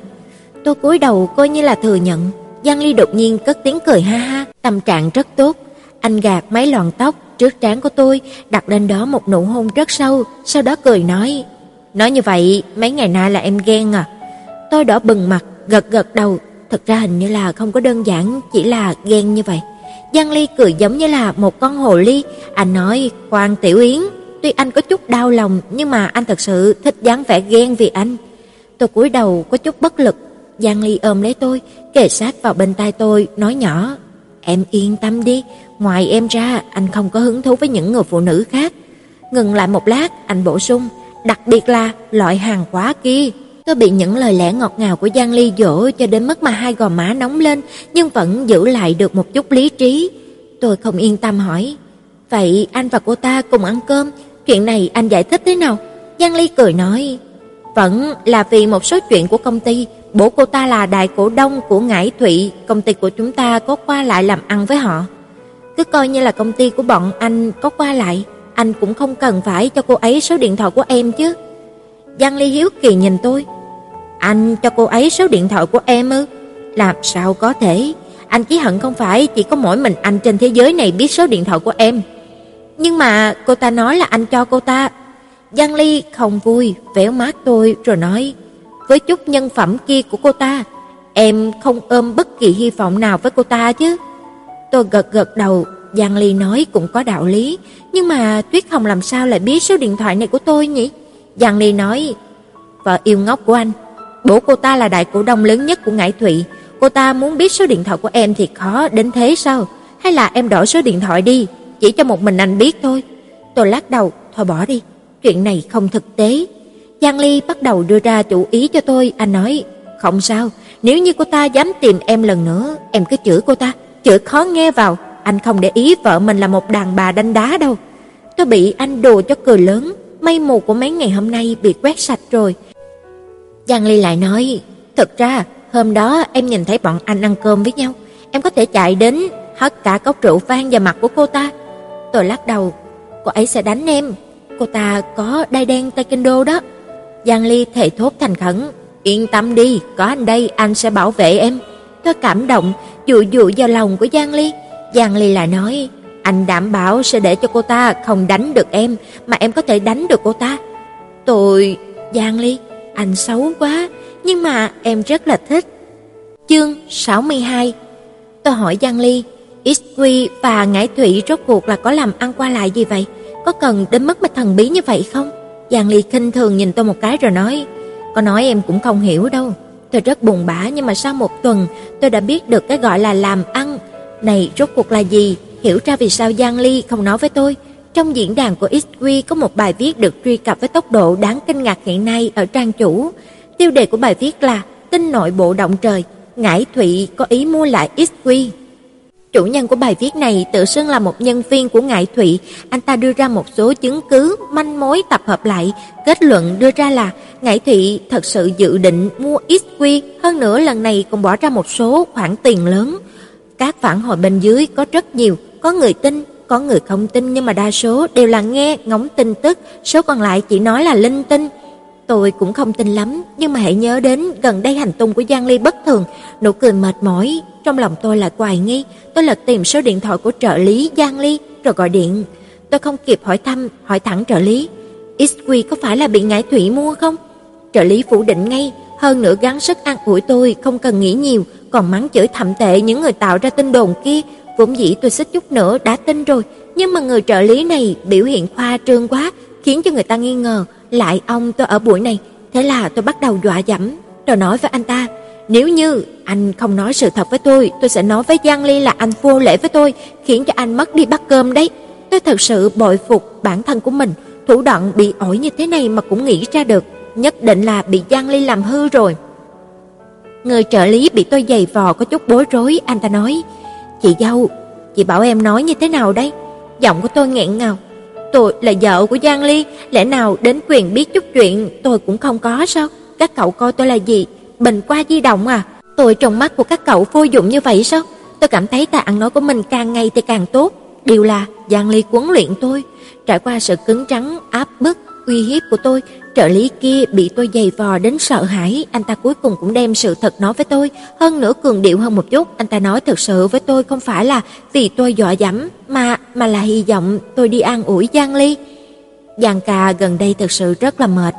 Tôi cúi đầu coi như là thừa nhận. Giang Ly đột nhiên cất tiếng cười ha ha, tâm trạng rất tốt. Anh gạt mấy lọn tóc trước trán của tôi, đặt lên đó một nụ hôn rất sâu, sau đó cười nói: "Nói như vậy, mấy ngày nay là em ghen à?" Tôi đỏ bừng mặt, gật gật đầu, thật ra hình như là không có đơn giản chỉ là ghen như vậy. Giang Ly cười giống như là một con hồ ly, anh nói: "Quan Tiểu Yến, tuy anh có chút đau lòng nhưng mà anh thật sự thích dáng vẻ ghen vì anh." Tôi cúi đầu có chút bất lực, Giang Ly ôm lấy tôi, kề sát vào bên tai tôi, nói nhỏ: "Em yên tâm đi, ngoài em ra anh không có hứng thú với những người phụ nữ khác." Ngừng lại một lát, anh bổ sung: "Đặc biệt là loại hàng quá kia." Tôi bị những lời lẽ ngọt ngào của Giang Ly dỗ cho đến mức mà hai gò má nóng lên, nhưng vẫn giữ lại được một chút lý trí. Tôi không yên tâm hỏi: "Vậy anh và cô ta cùng ăn cơm, chuyện này anh giải thích thế nào?" Giang Ly cười nói: "Vẫn là vì một số chuyện của công ty, bố cô ta là đại cổ đông của Ngải Thụy, công ty của chúng ta có qua lại làm ăn với họ. Cứ coi như là công ty của bọn anh có qua lại, anh cũng không cần phải cho cô ấy số điện thoại của em chứ." Giang Ly hiếu kỳ nhìn tôi. Anh cho cô ấy số điện thoại của em ư? Làm sao có thể? Anh chỉ hận không phải chỉ có mỗi mình anh trên thế giới này biết số điện thoại của em. Nhưng mà cô ta nói là anh cho cô ta. Giang Ly không vui, véo mát tôi rồi nói, với chút nhân phẩm kia của cô ta, em không ôm bất kỳ hy vọng nào với cô ta chứ. Tôi gật gật đầu, Giang Ly nói cũng có đạo lý, nhưng mà Tuyết Hồng làm sao lại biết số điện thoại này của tôi nhỉ? Giang Ly nói, vợ yêu ngốc của anh, bố cô ta là đại cổ đông lớn nhất của Ngải Thụy, cô ta muốn biết số điện thoại của em thì khó đến thế sao? Hay là em đổi số điện thoại đi, chỉ cho một mình anh biết thôi. Tôi lắc đầu, thôi bỏ đi, chuyện này không thực tế. Giang Ly bắt đầu đưa ra chủ ý cho tôi, anh nói, không sao, nếu như cô ta dám tìm em lần nữa, em cứ chửi cô ta, chữ khó nghe vào, anh không để ý vợ mình là một đàn bà đanh đá đâu. Tôi bị anh đùa cho cười lớn, mây mù của mấy ngày hôm nay bị quét sạch rồi. Giang Ly lại nói, thực ra hôm đó em nhìn thấy bọn anh ăn cơm với nhau, em có thể chạy đến hất cả cốc rượu vang vào mặt của cô ta. Tôi lắc đầu, cô ấy sẽ đánh em, cô ta có đai đen taekwondo đó. Giang Ly thề thốt thành khẩn, yên tâm đi, có anh đây anh sẽ bảo vệ em. Tôi cảm động, dụ dụ vào lòng của Giang Ly. Giang Ly lại nói, anh đảm bảo sẽ để cho cô ta không đánh được em, mà em có thể đánh được cô ta. Tôi, Giang Ly, anh xấu quá, nhưng mà em rất là thích. Chương 62 Tôi hỏi Giang Ly, XQ và Ngải Thụy rốt cuộc là có làm ăn qua lại gì vậy? Có cần đến mức mà thần bí như vậy không? Giang Ly khinh thường nhìn tôi một cái rồi nói, có nói em cũng không hiểu đâu. Tôi rất buồn bã nhưng mà sau một tuần tôi đã biết được cái gọi là làm ăn. Này rốt cuộc là gì? Hiểu ra vì sao Giang Ly không nói với tôi. Trong diễn đàn của XQ có một bài viết được truy cập với tốc độ đáng kinh ngạc hiện nay ở trang chủ. Tiêu đề của bài viết là Tin nội bộ động trời, Ngải Thụy có ý mua lại XQ. Chủ nhân của bài viết này tự xưng là một nhân viên của Ngải Thụy, anh ta đưa ra một số chứng cứ, manh mối tập hợp lại, kết luận đưa ra là Ngải Thụy thật sự dự định mua XQ, hơn nữa lần này còn bỏ ra một số khoản tiền lớn. Các phản hồi bên dưới có rất nhiều, có người tin, có người không tin nhưng mà đa số đều là nghe ngóng tin tức, số còn lại chỉ nói là linh tinh. Tôi cũng không tin lắm, nhưng mà hãy nhớ đến gần đây hành tung của Giang Ly bất thường, nụ cười mệt mỏi, trong lòng tôi lại hoài nghi, tôi lật tìm số điện thoại của trợ lý Giang Ly rồi gọi điện. Tôi không kịp hỏi thăm, hỏi thẳng trợ lý, XQ có phải là bị ngải thủy mua không? Trợ lý phủ định ngay, hơn nữa gắng sức an ủi tôi không cần nghĩ nhiều, còn mắng chửi thậm tệ những người tạo ra tin đồn kia, vốn dĩ tôi xích chút nữa đã tin rồi, nhưng mà người trợ lý này biểu hiện khoa trương quá, khiến cho người ta nghi ngờ, lại ông tôi ở buổi này, thế là tôi bắt đầu dọa dẫm, rồi nói với anh ta, nếu như anh không nói sự thật với tôi, tôi sẽ nói với Giang Ly là anh vô lễ với tôi, khiến cho anh mất đi bát cơm đấy. Tôi thật sự bội phục bản thân của mình, thủ đoạn bị ổi như thế này mà cũng nghĩ ra được, nhất định là bị Giang Ly làm hư rồi. Người trợ lý bị tôi giày vò có chút bối rối, anh ta nói: "Chị dâu, chị bảo em nói như thế nào đấy? Giọng của tôi nghẹn ngào. "Tôi là vợ của Giang Ly, lẽ nào đến quyền biết chút chuyện tôi cũng không có sao? Các cậu coi tôi là gì? Bình qua di động à? Tôi trong mắt của các cậu vô dụng như vậy sao?" Tôi cảm thấy ta ăn nói của mình càng ngày thì càng tốt, điều là Giang Ly huấn luyện tôi, trải qua sự cứng trắng áp bức uy hiếp của tôi, trợ lý kia bị tôi giày vò đến sợ hãi, anh ta cuối cùng cũng đem sự thật nói với tôi, hơn nữa cường điệu hơn một chút, anh ta nói thật sự với tôi không phải là vì tôi dọa dẫm, mà mà là hy vọng tôi đi an ủi Giang Ly. Giang ca gần đây thực sự rất là mệt,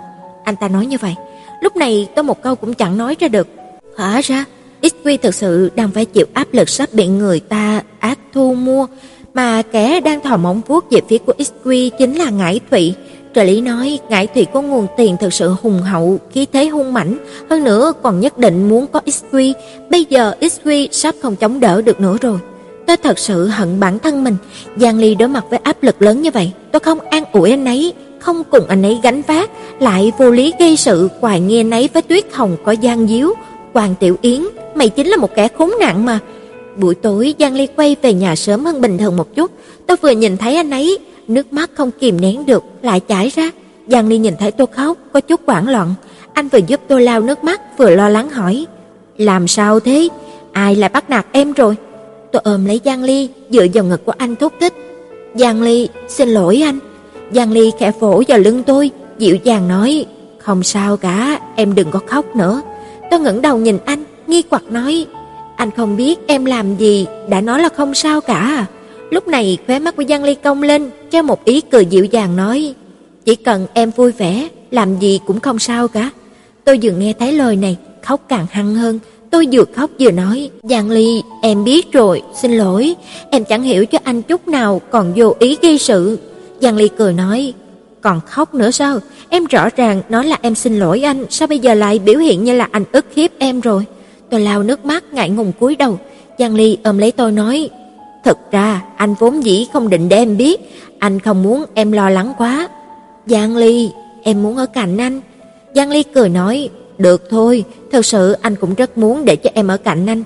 anh ta nói như vậy. Lúc này tôi một câu cũng chẳng nói ra được. Hóa ra, XQ thực sự đang phải chịu áp lực sắp bị người ta ác thu mua, mà kẻ đang thò móng vuốt về phía của XQ chính là Ngải Thụy. Trợ lý nói Ngải thủy có nguồn tiền thật sự hùng hậu, khí thế hung mãnh, hơn nữa còn nhất định muốn có XQ, bây giờ XQ sắp không chống đỡ được nữa rồi. Tôi thật sự hận bản thân mình, Giang Ly đối mặt với áp lực lớn như vậy, tôi không an ủi anh ấy, không cùng anh ấy gánh vác, lại vô lý gây sự, hoài nghi anh ấy với Tuyết Hồng có gian díu, Hoàng Tiểu Yến, mày chính là một kẻ khốn nạn mà. Buổi tối Giang Ly quay về nhà sớm hơn bình thường một chút, tôi vừa nhìn thấy anh ấy, nước mắt không kìm nén được lại chảy ra. Giang Ly nhìn thấy tôi khóc, có chút hoảng loạn, anh vừa giúp tôi lau nước mắt vừa lo lắng hỏi: "Làm sao thế? Ai lại bắt nạt em rồi?" Tôi ôm lấy Giang Ly, dựa vào ngực của anh thúc thích. "Giang Ly, xin lỗi anh." Giang Ly khẽ vỗ vào lưng tôi, dịu dàng nói: "Không sao cả, em đừng có khóc nữa." Tôi ngẩng đầu nhìn anh, nghi hoặc nói: "Anh không biết em làm gì, đã nói là không sao cả à?" Lúc này khóe mắt của Giang Ly cong lên, cho một ý cười dịu dàng nói: "Chỉ cần em vui vẻ, làm gì cũng không sao cả." Tôi vừa nghe thấy lời này, khóc càng hăng hơn, tôi vừa khóc vừa nói: "Giang Ly, em biết rồi, xin lỗi, em chẳng hiểu cho anh chút nào, còn vô ý gây sự." Giang Ly cười nói: "Còn khóc nữa sao? Em rõ ràng nói là em xin lỗi anh, sao bây giờ lại biểu hiện như là anh ức hiếp em rồi?" Tôi lao nước mắt ngại ngùng cúi đầu. Giang Ly ôm lấy tôi nói: Thực ra, anh vốn dĩ không định để em biết, anh không muốn em lo lắng quá. Giang Ly, em muốn ở cạnh anh. Giang Ly cười nói, được thôi, thật sự anh cũng rất muốn để cho em ở cạnh anh.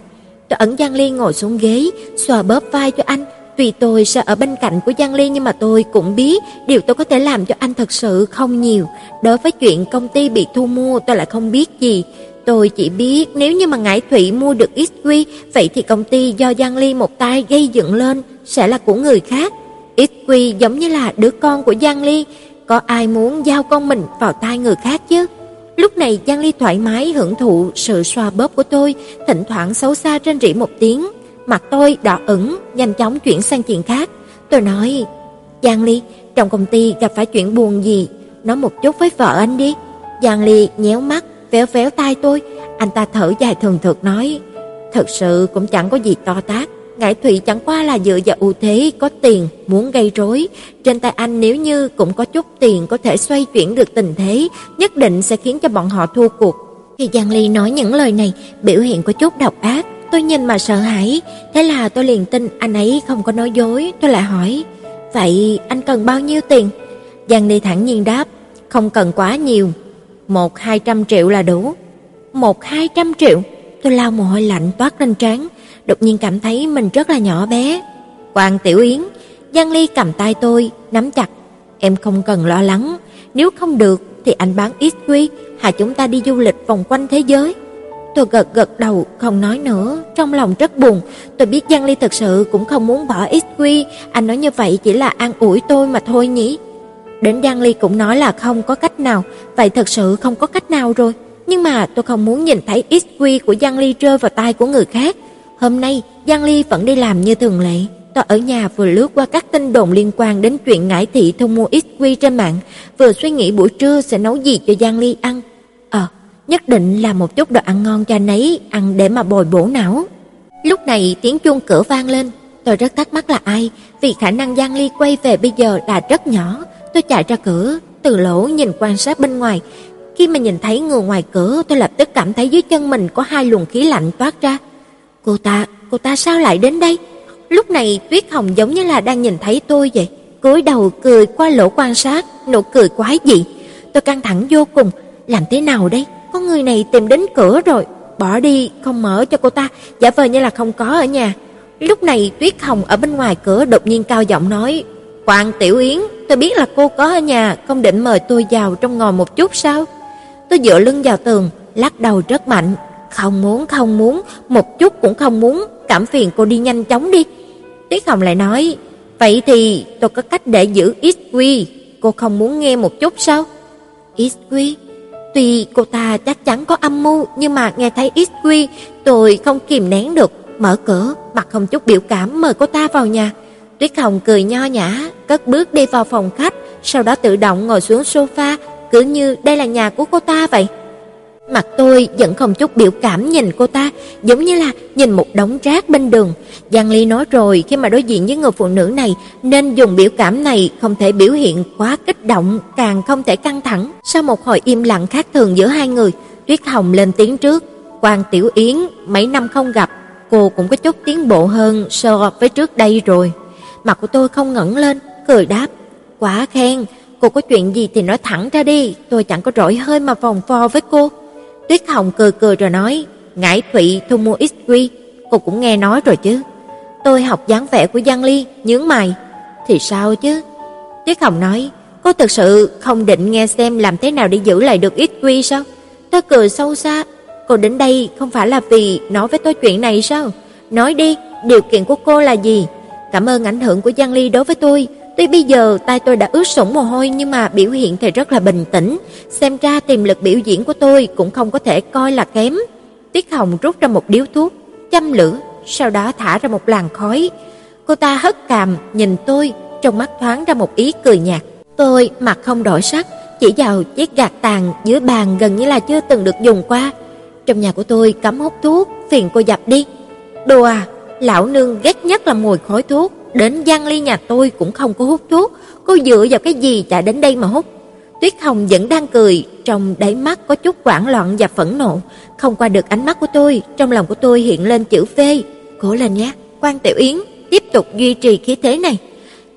Tôi ẩn Giang Ly ngồi xuống ghế, xoa bóp vai cho anh. Tuy tôi sẽ ở bên cạnh của Giang Ly nhưng mà tôi cũng biết điều tôi có thể làm cho anh thật sự không nhiều. Đối với chuyện công ty bị thu mua tôi lại không biết gì. Tôi chỉ biết nếu như mà Ngải Thụy mua được XQ, vậy thì công ty do Giang Ly một tay gây dựng lên sẽ là của người khác. XQ giống như là đứa con của Giang Ly, có ai muốn giao con mình vào tay người khác chứ? Lúc này Giang Ly thoải mái hưởng thụ sự xoa bóp của tôi, thỉnh thoảng xấu xa trên rỉ một tiếng, mặt tôi đỏ ửng, nhanh chóng chuyển sang chuyện khác. Tôi nói: "Giang Ly, trong công ty gặp phải chuyện buồn gì, nói một chút với vợ anh đi." Giang Ly nhéo mắt, véo véo tai tôi, anh ta thở dài thường thực nói: "Thật sự cũng chẳng có gì to tát, Ngải Thụy chẳng qua là dựa vào ưu thế có tiền muốn gây rối, trên tay anh nếu như cũng có chút tiền có thể xoay chuyển được tình thế, nhất định sẽ khiến cho bọn họ thua cuộc." Khi Giang Ly nói những lời này, biểu hiện có chút độc ác, tôi nhìn mà sợ hãi, thế là tôi liền tin anh ấy không có nói dối, tôi lại hỏi: "Vậy anh cần bao nhiêu tiền?" Giang Ly thẳng nhiên đáp: "Không cần quá nhiều, một hai trăm triệu là đủ." Một hai trăm triệu? Tôi lau mồ hôi lạnh toát lên trán, đột nhiên cảm thấy mình rất là nhỏ bé. Quan Tiểu Yến, Giang Ly cầm tay tôi, nắm chặt. Em không cần lo lắng, nếu không được thì anh bán ít quy, hai chúng ta đi du lịch vòng quanh thế giới. Tôi gật gật đầu, không nói nữa, trong lòng rất buồn. Tôi biết Giang Ly thật sự cũng không muốn bỏ XQ, anh nói như vậy chỉ là an ủi tôi mà thôi nhỉ. Đến Giang Ly cũng nói là không có cách nào, vậy thật sự không có cách nào rồi. Nhưng mà tôi không muốn nhìn thấy XQ của Giang Ly rơi vào tay của người khác. Hôm nay, Giang Ly vẫn đi làm như thường lệ. Tôi ở nhà vừa lướt qua các tin đồn liên quan đến chuyện ngải thị thu mua XQ trên mạng, vừa suy nghĩ buổi trưa sẽ nấu gì cho Giang Ly ăn. Ờ, nhất định là một chút đồ ăn ngon cho nấy, ăn để mà bồi bổ não. Lúc này tiếng chuông cửa vang lên, tôi rất thắc mắc là ai, vì khả năng Giang Ly quay về bây giờ là rất nhỏ. Tôi chạy ra cửa, từ lỗ nhìn quan sát bên ngoài. Khi mà nhìn thấy người ngoài cửa, tôi lập tức cảm thấy dưới chân mình có hai luồng khí lạnh toát ra. Cô ta, cô ta sao lại đến đây? Lúc này Tuyết Hồng giống như là đang nhìn thấy tôi vậy, cúi đầu cười qua lỗ quan sát, nụ cười quái dị. Tôi căng thẳng vô cùng, làm thế nào đây? Có người này tìm đến cửa rồi, bỏ đi không mở cho cô ta, giả vờ như là không có ở nhà. Lúc này Tuyết Hồng ở bên ngoài cửa đột nhiên cao giọng nói: "Quan Tiểu Yến, tôi biết là cô có ở nhà, không định mời tôi vào trong ngồi một chút sao?" Tôi dựa lưng vào tường, lắc đầu rất mạnh, "Không muốn, không muốn, một chút cũng không muốn, cảm phiền cô đi nhanh chóng đi." Tiết Hồng lại nói, "Vậy thì tôi có cách để giữ XQ, cô không muốn nghe một chút sao?" XQ? Tuy cô ta chắc chắn có âm mưu, nhưng mà nghe thấy XQ, tôi không kìm nén được, mở cửa, mặt không chút biểu cảm mời cô ta vào nhà. Tuyết Hồng cười nho nhã, cất bước đi vào phòng khách, sau đó tự động ngồi xuống sofa, cứ như đây là nhà của cô ta vậy. Mặt tôi vẫn không chút biểu cảm nhìn cô ta, giống như là nhìn một đống rác bên đường. Giang Ly nói rồi, khi mà đối diện với người phụ nữ này nên dùng biểu cảm này, không thể biểu hiện quá kích động, càng không thể căng thẳng. Sau một hồi im lặng khác thường giữa hai người, Tuyết Hồng lên tiếng trước, "Quan Tiểu Yến, mấy năm không gặp, cô cũng có chút tiến bộ hơn so với trước đây rồi." Mặt của tôi không ngẩng lên, cười đáp, "Quá khen, cô có chuyện gì thì nói thẳng ra đi, tôi chẳng có rỗi hơi mà vòng vo với cô." Tuyết Hồng cười cười rồi nói, "Ngải Thụy thu mua XQ, cô cũng nghe nói rồi chứ?" Tôi học dáng vẻ của Giang Ly, nhướng mày, "Thì sao chứ?" Tuyết Hồng nói, "Cô thực sự không định nghe xem làm thế nào để giữ lại được XQ sao?" Tôi cười sâu xa, "Cô đến đây không phải là vì nói với tôi chuyện này sao? Nói đi, điều kiện của cô là gì?" Cảm ơn ảnh hưởng của Giang Ly đối với tôi, Tuy bây giờ tay tôi đã ướt sũng mồ hôi nhưng mà biểu hiện thì rất là bình tĩnh, xem ra tiềm lực biểu diễn của tôi cũng không có thể coi là kém. Tiết Hồng rút ra một điếu thuốc, châm lửa, sau đó thả ra một làn khói. Cô ta hất cằm nhìn tôi, trong mắt thoáng ra một ý cười nhạt. Tôi mặt không đổi sắc, chỉ vào chiếc gạt tàn dưới bàn gần như là chưa từng được dùng qua. Trong nhà của tôi cấm hút thuốc, phiền cô dập đi. Đùa à, lão nương ghét nhất là mùi khói thuốc. Đến Giang Ly nhà tôi cũng không có hút thuốc, cô dựa vào cái gì chạy đến đây mà hút? Tuyết Hồng vẫn đang cười, trong đáy mắt có chút hoảng loạn và phẫn nộ, không qua được ánh mắt của tôi, trong lòng của tôi hiện lên chữ V. Cố lên nhé, Quan Tiểu Yến, tiếp tục duy trì khí thế này.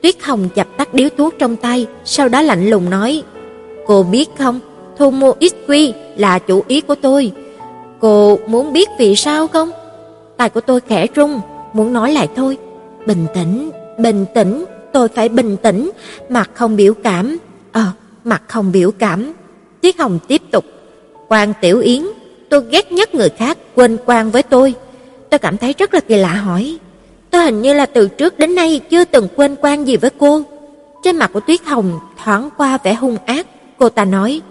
Tuyết Hồng chập tắt điếu thuốc trong tay, sau đó lạnh lùng nói: "Cô biết không, thu mua XQ là chủ ý của tôi. Cô muốn biết vì sao không?" Tay của tôi khẽ rung, muốn nói lại thôi, Bình tĩnh, bình tĩnh, tôi phải bình tĩnh, mặt không biểu cảm. Ờ, mặt không biểu cảm. Tiết Hồng tiếp tục. Quan Tiểu Yến, tôi ghét nhất người khác quên quan với tôi. Tôi cảm thấy rất là kỳ lạ hỏi. Tôi hình như là từ trước đến nay chưa từng quên quan gì với cô. Trên mặt của Tuyết Hồng thoáng qua vẻ hung ác, cô ta nói: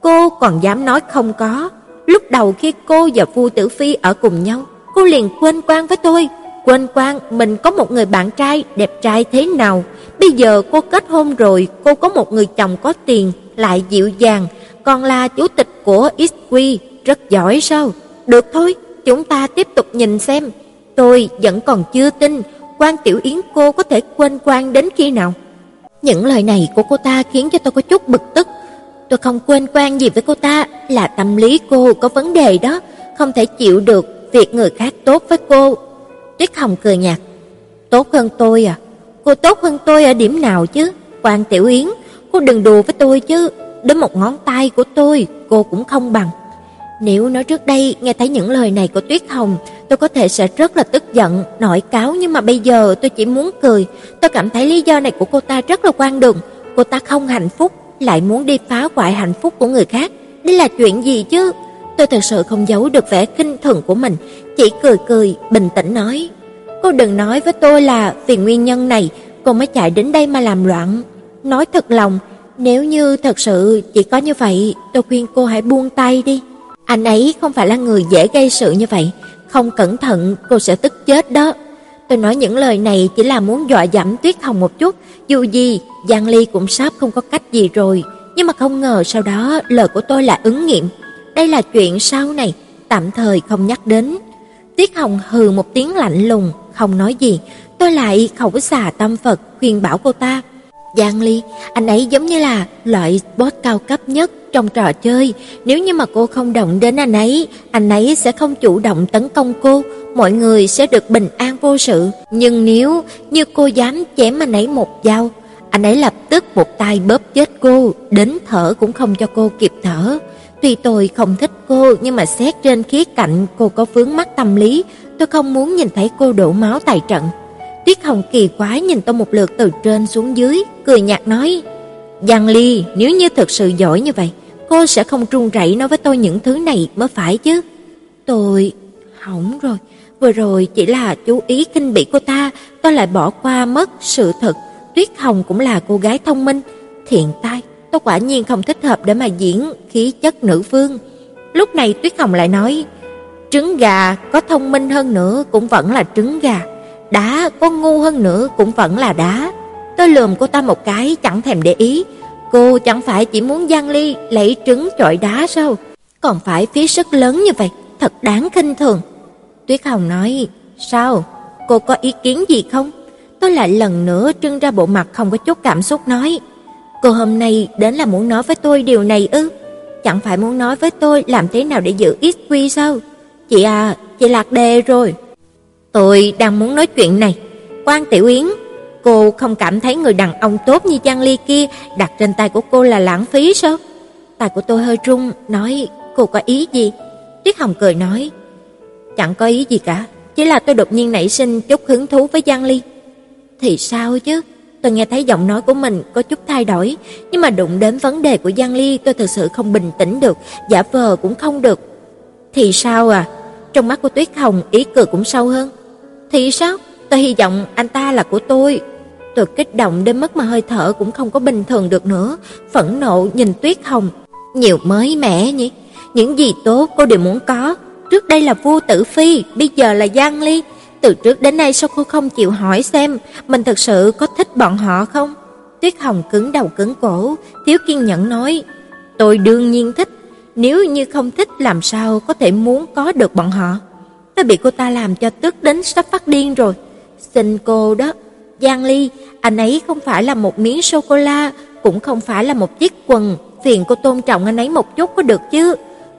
"Cô còn dám nói không có? Lúc đầu khi cô và Vu Tử Phi ở cùng nhau, cô liền quên quan với tôi, quên quan mình có một người bạn trai đẹp trai thế nào. Bây giờ cô kết hôn rồi, cô có một người chồng có tiền, lại dịu dàng, còn là chủ tịch của XQ, rất giỏi sao? Được thôi, chúng ta tiếp tục nhìn xem. Tôi vẫn còn chưa tin quan Tiểu Yến cô có thể quên quan đến khi nào. Những lời này của cô ta khiến cho tôi có chút bực tức. Tôi không quên quan gì với cô ta, là tâm lý cô có vấn đề đó, không thể chịu được việc người khác tốt với cô, Tuyết Hồng cười nhạt. Tốt hơn tôi à? Cô tốt hơn tôi ở điểm nào chứ? Quan Tiểu Yến, cô đừng đùa với tôi chứ, đến một ngón tay của tôi cô cũng không bằng. Nếu nói trước đây nghe thấy những lời này của Tuyết Hồng, tôi có thể sẽ rất là tức giận, nổi cáo nhưng mà bây giờ tôi chỉ muốn cười. Tôi cảm thấy lý do này của cô ta rất là quan đường. Cô ta không hạnh phúc, lại muốn đi phá hoại hạnh phúc của người khác. Đây là chuyện gì chứ? Tôi thật sự không giấu được vẻ khinh thường của mình, chỉ cười cười, bình tĩnh nói: "Cô đừng nói với tôi là vì nguyên nhân này cô mới chạy đến đây mà làm loạn. Nói thật lòng, nếu như thật sự chỉ có như vậy, tôi khuyên cô hãy buông tay đi. Anh ấy không phải là người dễ gây sự như vậy, không cẩn thận cô sẽ tức chết đó." Tôi nói những lời này chỉ là muốn dọa dẫm Tuyết Hồng một chút, dù gì Giang Ly cũng sắp không có cách gì rồi, nhưng mà không ngờ sau đó lời của tôi lại ứng nghiệm. Đây là chuyện sau này, tạm thời không nhắc đến. Tiết Hồng hừ một tiếng lạnh lùng, không nói gì, tôi lại khẩu xà tâm Phật khuyên bảo cô ta. Giang Ly, anh ấy giống như là loại boss cao cấp nhất trong trò chơi, nếu như mà cô không động đến anh ấy, anh ấy sẽ không chủ động tấn công cô, mọi người sẽ được bình an vô sự, nhưng nếu như cô dám chém anh ấy một dao, anh ấy lập tức một tay bóp chết cô, đến thở cũng không cho cô kịp thở. Tuy tôi không thích cô, nhưng mà xét trên khía cạnh cô có vướng mắc tâm lý, tôi không muốn nhìn thấy cô đổ máu tại trận. Tuyết Hồng kỳ quái nhìn tôi một lượt từ trên xuống dưới, cười nhạt nói: "Giang Ly, nếu như thật sự giỏi như vậy, cô sẽ không run rẩy nói với tôi những thứ này mới phải chứ." Tôi hỏng rồi, vừa rồi chỉ là chú ý kinh bị cô ta, tôi lại bỏ qua mất sự thật. Tuyết Hồng cũng là cô gái thông minh, thiện tai, tôi quả nhiên không thích hợp để mà diễn khí chất nữ vương. Lúc này Tuyết Hồng lại nói: "Trứng gà có thông minh hơn nữa cũng vẫn là trứng gà." đá có ngu hơn nữa cũng vẫn là đá. Tôi lườm cô ta một cái chẳng thèm để ý, cô chẳng phải chỉ muốn Giang Ly lấy trứng trọi đá sao? Còn phải phí sức lớn như vậy, thật đáng khinh thường. Tuyết Hồng nói, "Sao? Cô có ý kiến gì không?" Tôi lại lần nữa trưng ra bộ mặt không có chút cảm xúc nói, "Cô hôm nay đến là muốn nói với tôi điều này ư? Chẳng phải muốn nói với tôi làm thế nào để giữ XQ sao? Chị à, chị lạc đề rồi." Tôi đang muốn nói chuyện này. Quan Tiểu Yến, cô không cảm thấy người đàn ông tốt như Giang Ly kia đặt trên tay của cô là lãng phí sao? Tay của tôi hơi run, nói, cô có ý gì? Tuyết Hồng cười nói, chẳng có ý gì cả, chỉ là tôi đột nhiên nảy sinh chút hứng thú với Giang Ly. Thì sao chứ? Tôi nghe thấy giọng nói của mình có chút thay đổi, nhưng mà đụng đến vấn đề của Giang Ly tôi thực sự không bình tĩnh được, giả vờ cũng không được. Thì sao à? Trong mắt của Tuyết Hồng ý cười cũng sâu hơn. Thì sao? Tôi hy vọng anh ta là của tôi. Tôi kích động đến mức mà hơi thở cũng không có bình thường được nữa, phẫn nộ nhìn Tuyết Hồng. Nhiều mới mẻ nhỉ? Những gì tốt cô đều muốn có. Trước đây là vua Tử Phi, bây giờ là Giang Ly. Từ trước đến nay sao cô không chịu hỏi xem mình thực sự có thích bọn họ không? Tuyết Hồng cứng đầu cứng cổ, thiếu kiên nhẫn nói: "Tôi đương nhiên thích, nếu như không thích làm sao có thể muốn có được bọn họ?" Tôi bị cô ta làm cho tức đến sắp phát điên rồi. Xin cô đó, Giang Ly, anh ấy không phải là một miếng sô cô la, cũng không phải là một chiếc quần, phiền cô tôn trọng anh ấy một chút có được chứ.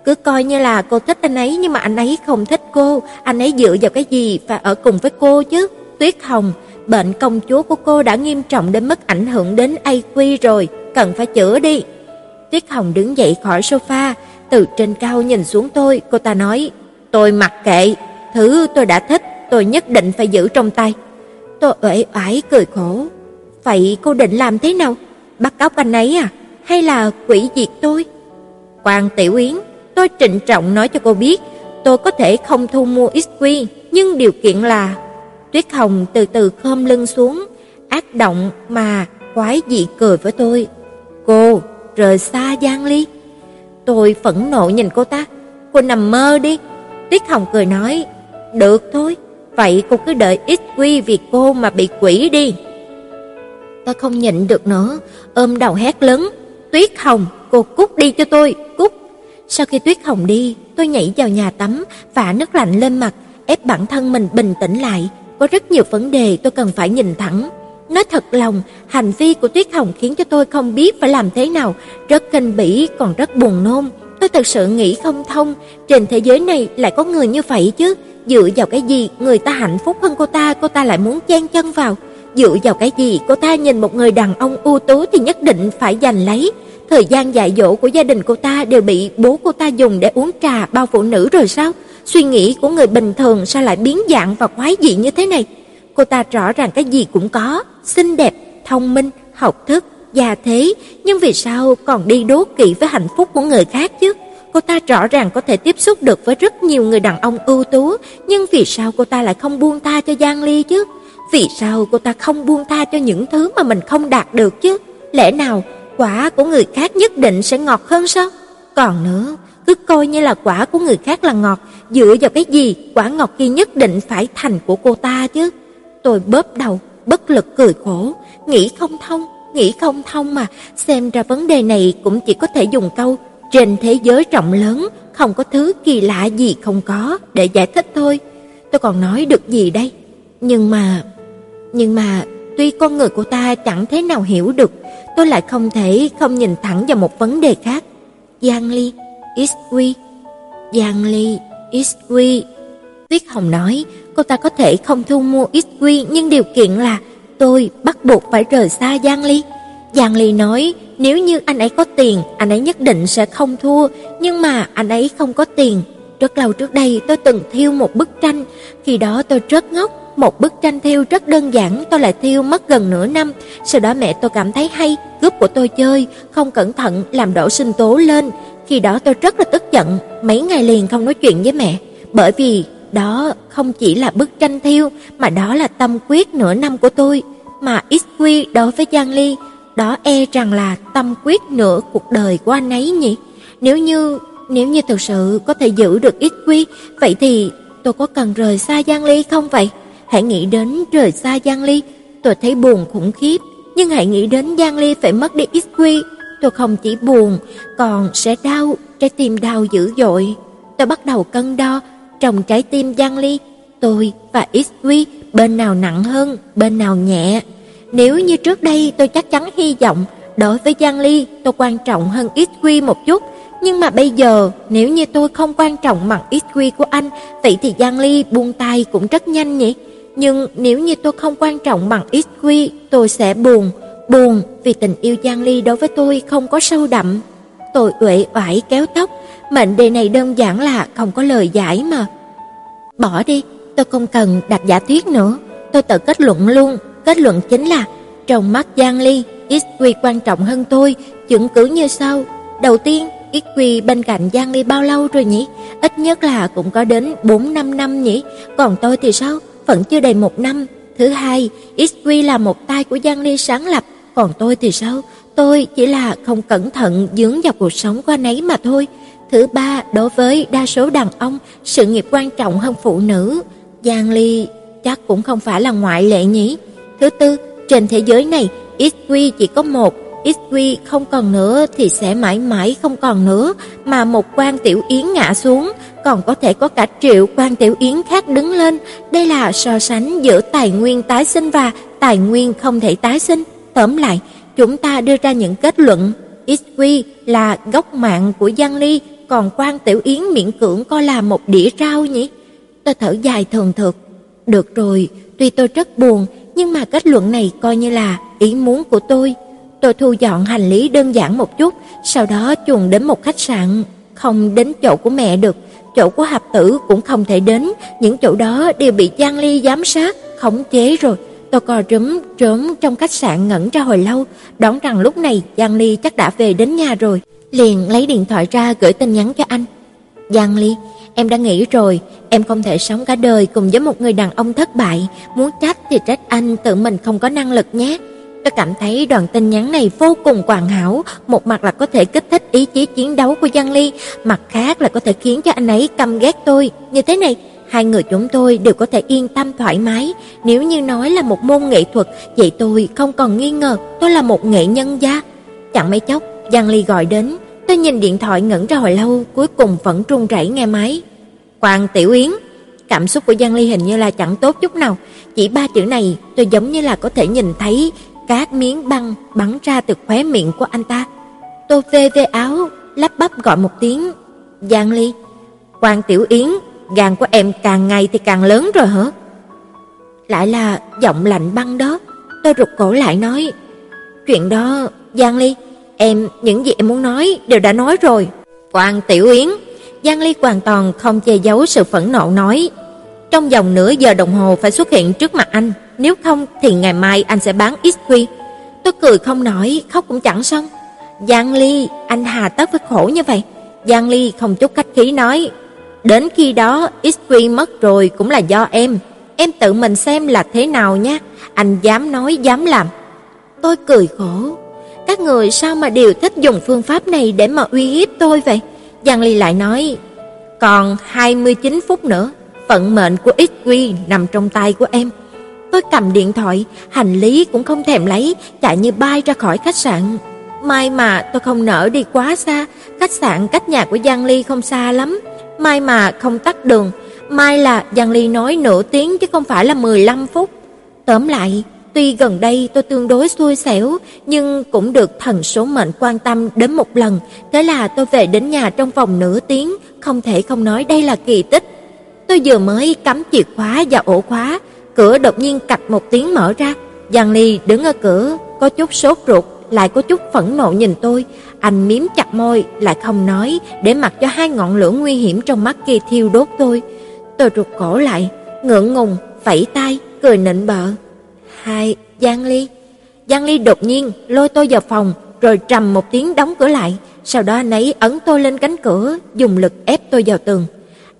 Cứ coi như là cô thích anh ấy nhưng mà anh ấy không thích cô, anh ấy dựa vào cái gì và ở cùng với cô chứ. Tuyết Hồng, bệnh công chúa của cô đã nghiêm trọng đến mức ảnh hưởng đến AQ rồi, cần phải chữa đi. Tuyết Hồng đứng dậy khỏi sofa, từ trên cao nhìn xuống tôi, cô ta nói: Tôi mặc kệ, thứ tôi đã thích, tôi nhất định phải giữ trong tay. Tôi uể oải cười khổ. Vậy cô định làm thế nào? Bắt cóc anh ấy à? Hay là quỷ diệt tôi? Quan Tiểu Yến, tôi trịnh trọng nói cho cô biết, tôi có thể không thu mua XQ, nhưng điều kiện là Tuyết Hồng từ từ khom lưng xuống, ác động mà quái dị cười với tôi. Cô, rời xa Giang Ly. Tôi phẫn nộ nhìn cô ta, cô nằm mơ đi, Tuyết Hồng cười nói, được thôi, vậy cô cứ đợi xq vì cô mà bị quỷ đi. tôi không nhịn được nữa, ôm đầu hét lớn, Tuyết Hồng, cô cút đi cho tôi, cút. Sau khi Tuyết Hồng đi, tôi nhảy vào nhà tắm, vả nước lạnh lên mặt, ép bản thân mình bình tĩnh lại. Có rất nhiều vấn đề tôi cần phải nhìn thẳng. Nói thật lòng, hành vi của Tuyết Hồng khiến cho tôi không biết phải làm thế nào, rất kinh bỉ còn rất buồn nôn. Tôi thật sự nghĩ không thông, trên thế giới này lại có người như vậy chứ, dựa vào cái gì người ta hạnh phúc hơn cô ta, cô ta lại muốn chen chân vào? Dựa vào cái gì cô ta nhìn một người đàn ông ưu tú thì nhất định phải giành lấy? Thời gian dạy dỗ của gia đình cô ta đều bị bố cô ta dùng để uống trà bao phụ nữ rồi sao? Suy nghĩ của người bình thường sao lại biến dạng và quái dị như thế này? Cô ta rõ ràng cái gì cũng có, xinh đẹp, thông minh, học thức, già thế, nhưng vì sao còn đi đố kỵ với hạnh phúc của người khác chứ? cô ta rõ ràng có thể tiếp xúc được với rất nhiều người đàn ông ưu tú, nhưng vì sao cô ta lại không buông tha cho Giang Ly chứ? Vì sao cô ta không buông tha cho những thứ mà mình không đạt được chứ? Lẽ nào quả của người khác nhất định sẽ ngọt hơn sao? Còn nữa, cứ coi như là quả của người khác là ngọt, dựa vào cái gì quả ngọt kia nhất định phải thành của cô ta chứ? Tôi bóp đầu, bất lực cười khổ, nghĩ không thông, nghĩ không thông mà, xem ra vấn đề này cũng chỉ có thể dùng câu trên thế giới rộng lớn, không có thứ kỳ lạ gì không có để giải thích thôi. Tôi còn nói được gì đây? Nhưng mà nhưng mà tuy con người của ta chẳng thế nào hiểu được, tôi lại không thể không nhìn thẳng vào một vấn đề khác. Giang Ly, Isui, Giang Ly, Isui. Tuyết Hồng nói, cô ta có thể không thu mua Isui nhưng điều kiện là tôi bắt buộc phải rời xa Giang Ly. Giang Ly nói, nếu như anh ấy có tiền, anh ấy nhất định sẽ không thua, nhưng mà anh ấy không có tiền. Rất lâu trước đây tôi từng thiêu một bức tranh, khi đó tôi rất ngốc, một bức tranh thiêu rất đơn giản, tôi lại thiêu mất gần nửa năm. Sau đó mẹ tôi cảm thấy hay, cướp của tôi chơi, không cẩn thận làm đổ sinh tố lên. Khi đó tôi rất là tức giận, mấy ngày liền không nói chuyện với mẹ, bởi vì đó không chỉ là bức tranh thiêu mà đó là tâm quyết nửa năm của tôi, mà XQ đối với Giang Ly, đó e rằng là tâm quyết nửa cuộc đời của anh ấy nhỉ. Nếu như nếu như thực sự có thể giữ được XQ, vậy thì tôi có cần rời xa Giang Ly không vậy? Hãy nghĩ đến rời xa Giang Ly, tôi thấy buồn khủng khiếp, nhưng hãy nghĩ đến Giang Ly phải mất đi XQ, tôi không chỉ buồn, còn sẽ đau, trái tim đau dữ dội. Tôi bắt đầu cân đo trong trái tim Giang Ly, tôi và XQ bên nào nặng hơn, bên nào nhẹ. Nếu như trước đây tôi chắc chắn hy vọng đối với Giang Ly tôi quan trọng hơn XQ một chút, nhưng mà bây giờ nếu như tôi không quan trọng bằng XQ của anh, vậy thì Giang Ly buông tay cũng rất nhanh nhỉ? Nhưng nếu như tôi không quan trọng bằng XQ, tôi sẽ buồn, buồn vì tình yêu Giang Ly đối với tôi không có sâu đậm. Tôi uể oải kéo tóc, mệnh đề này đơn giản là không có lời giải mà. Bỏ đi, tôi không cần đặt giả thuyết nữa, tôi tự kết luận luôn, kết luận chính là trong mắt Giang Ly, XQ quan trọng hơn tôi, chứng cứ như sau. Đầu tiên, XQ bên cạnh Giang Ly bao lâu rồi nhỉ? Ít nhất là cũng có đến 4-5 năm nhỉ? Còn tôi thì sao? Vẫn chưa đầy một năm. Thứ hai, XQ là một tay của Giang Ly sáng lập, còn tôi thì sao? Tôi chỉ là không cẩn thận dướng vào cuộc sống của anh ấy mà thôi. Thứ ba, đối với đa số đàn ông, sự nghiệp quan trọng hơn phụ nữ. Giang Ly chắc cũng không phải là ngoại lệ nhỉ. Thứ tư, trên thế giới này, XQ chỉ có một, XQ không còn nữa thì sẽ mãi mãi không còn nữa, mà một quan tiểu yến ngã xuống, còn có thể có cả triệu quan tiểu yến khác đứng lên. Đây là so sánh giữa tài nguyên tái sinh và tài nguyên không thể tái sinh. Tóm lại, chúng ta đưa ra những kết luận. XQ là gốc mạng của Giang Ly, còn quan tiểu yến miễn cưỡng coi là một đĩa rau nhỉ. Tôi thở dài thường thực. Được rồi, tuy tôi rất buồn, nhưng mà kết luận này coi như là ý muốn của tôi. Tôi thu dọn hành lý đơn giản một chút, sau đó chuồn đến một khách sạn, không đến chỗ của mẹ được, chỗ của Hạp Tử cũng không thể đến, những chỗ đó đều bị Giang Ly giám sát, khống chế rồi. Tôi co rúm trốn trong khách sạn ngẩn ra hồi lâu, đoán rằng lúc này Giang Ly chắc đã về đến nhà rồi, liền lấy điện thoại ra gửi tin nhắn cho anh. Giang Ly, em đã nghĩ rồi, em không thể sống cả đời cùng với một người đàn ông thất bại, muốn trách thì trách anh tự mình không có năng lực nhé. Tôi cảm thấy đoạn tin nhắn này vô cùng hoàn hảo, một mặt là có thể kích thích ý chí chiến đấu của Giang Ly, mặt khác là có thể khiến cho anh ấy căm ghét tôi. Như thế này, hai người chúng tôi đều có thể yên tâm thoải mái. Nếu như nói là một môn nghệ thuật, vậy tôi không còn nghi ngờ tôi là một nghệ nhân gia. Chẳng mấy chốc, Giang Ly gọi đến, tôi nhìn điện thoại ngẩn ra hồi lâu, cuối cùng vẫn run rẩy nghe máy. "Quan Tiểu Yến." Cảm xúc của Giang Ly hình như là chẳng tốt chút nào, chỉ ba chữ này tôi giống như là có thể nhìn thấy các miếng băng bắn ra từ khóe miệng của anh ta. Tôi vê vê áo, lắp bắp gọi một tiếng, "Giang Ly." "Quan Tiểu Yến, gan của em càng ngày thì càng lớn rồi hả?" Lại là giọng lạnh băng đó. Tôi rụt cổ lại nói, "Chuyện đó, Giang Ly, em những gì em muốn nói đều đã nói rồi." "Quan Tiểu Yến." Giang Ly hoàn toàn không che giấu sự phẫn nộ nói, "Trong vòng nửa giờ đồng hồ phải xuất hiện trước mặt anh." Nếu không thì ngày mai anh sẽ bán XQ. Tôi cười không nổi, khóc cũng chẳng xong. Giang Ly, anh hà tất phải khổ như vậy. Giang Ly không chút khách khí nói, đến khi đó XQ mất rồi cũng là do em, em tự mình xem là thế nào nhé, anh dám nói dám làm. Tôi cười khổ, các người sao mà đều thích dùng phương pháp này để mà uy hiếp tôi vậy? Giang Ly lại nói, còn 29 phút nữa, vận mệnh của XQ nằm trong tay của em. Tôi cầm điện thoại, hành lý cũng không thèm lấy, chạy như bay ra khỏi khách sạn. May mà tôi không nỡ đi quá xa, khách sạn cách nhà của Giang Ly không xa lắm. May mà không tắt đường, may là Giang Ly nói nửa tiếng chứ không phải là 15 phút. Tóm lại, tuy gần đây tôi tương đối xui xẻo, nhưng cũng được thần số mệnh quan tâm đến một lần, thế là tôi về đến nhà trong vòng nửa tiếng, không thể không nói đây là kỳ tích. Tôi vừa mới cắm chìa khóa vào ổ khóa, cửa đột nhiên cạch một tiếng mở ra. Giang Ly đứng ở cửa, có chút sốt ruột, lại có chút phẫn nộ nhìn tôi, anh miếm chặt môi, lại không nói, để mặc cho hai ngọn lửa nguy hiểm trong mắt kia thiêu đốt tôi. Tôi rụt cổ lại, ngượng ngùng, phẩy tay, cười nịnh bợ. "Hai, Giang Ly." Giang Ly đột nhiên lôi tôi vào phòng, rồi trầm một tiếng đóng cửa lại, sau đó anh ấy ấn tôi lên cánh cửa, dùng lực ép tôi vào tường.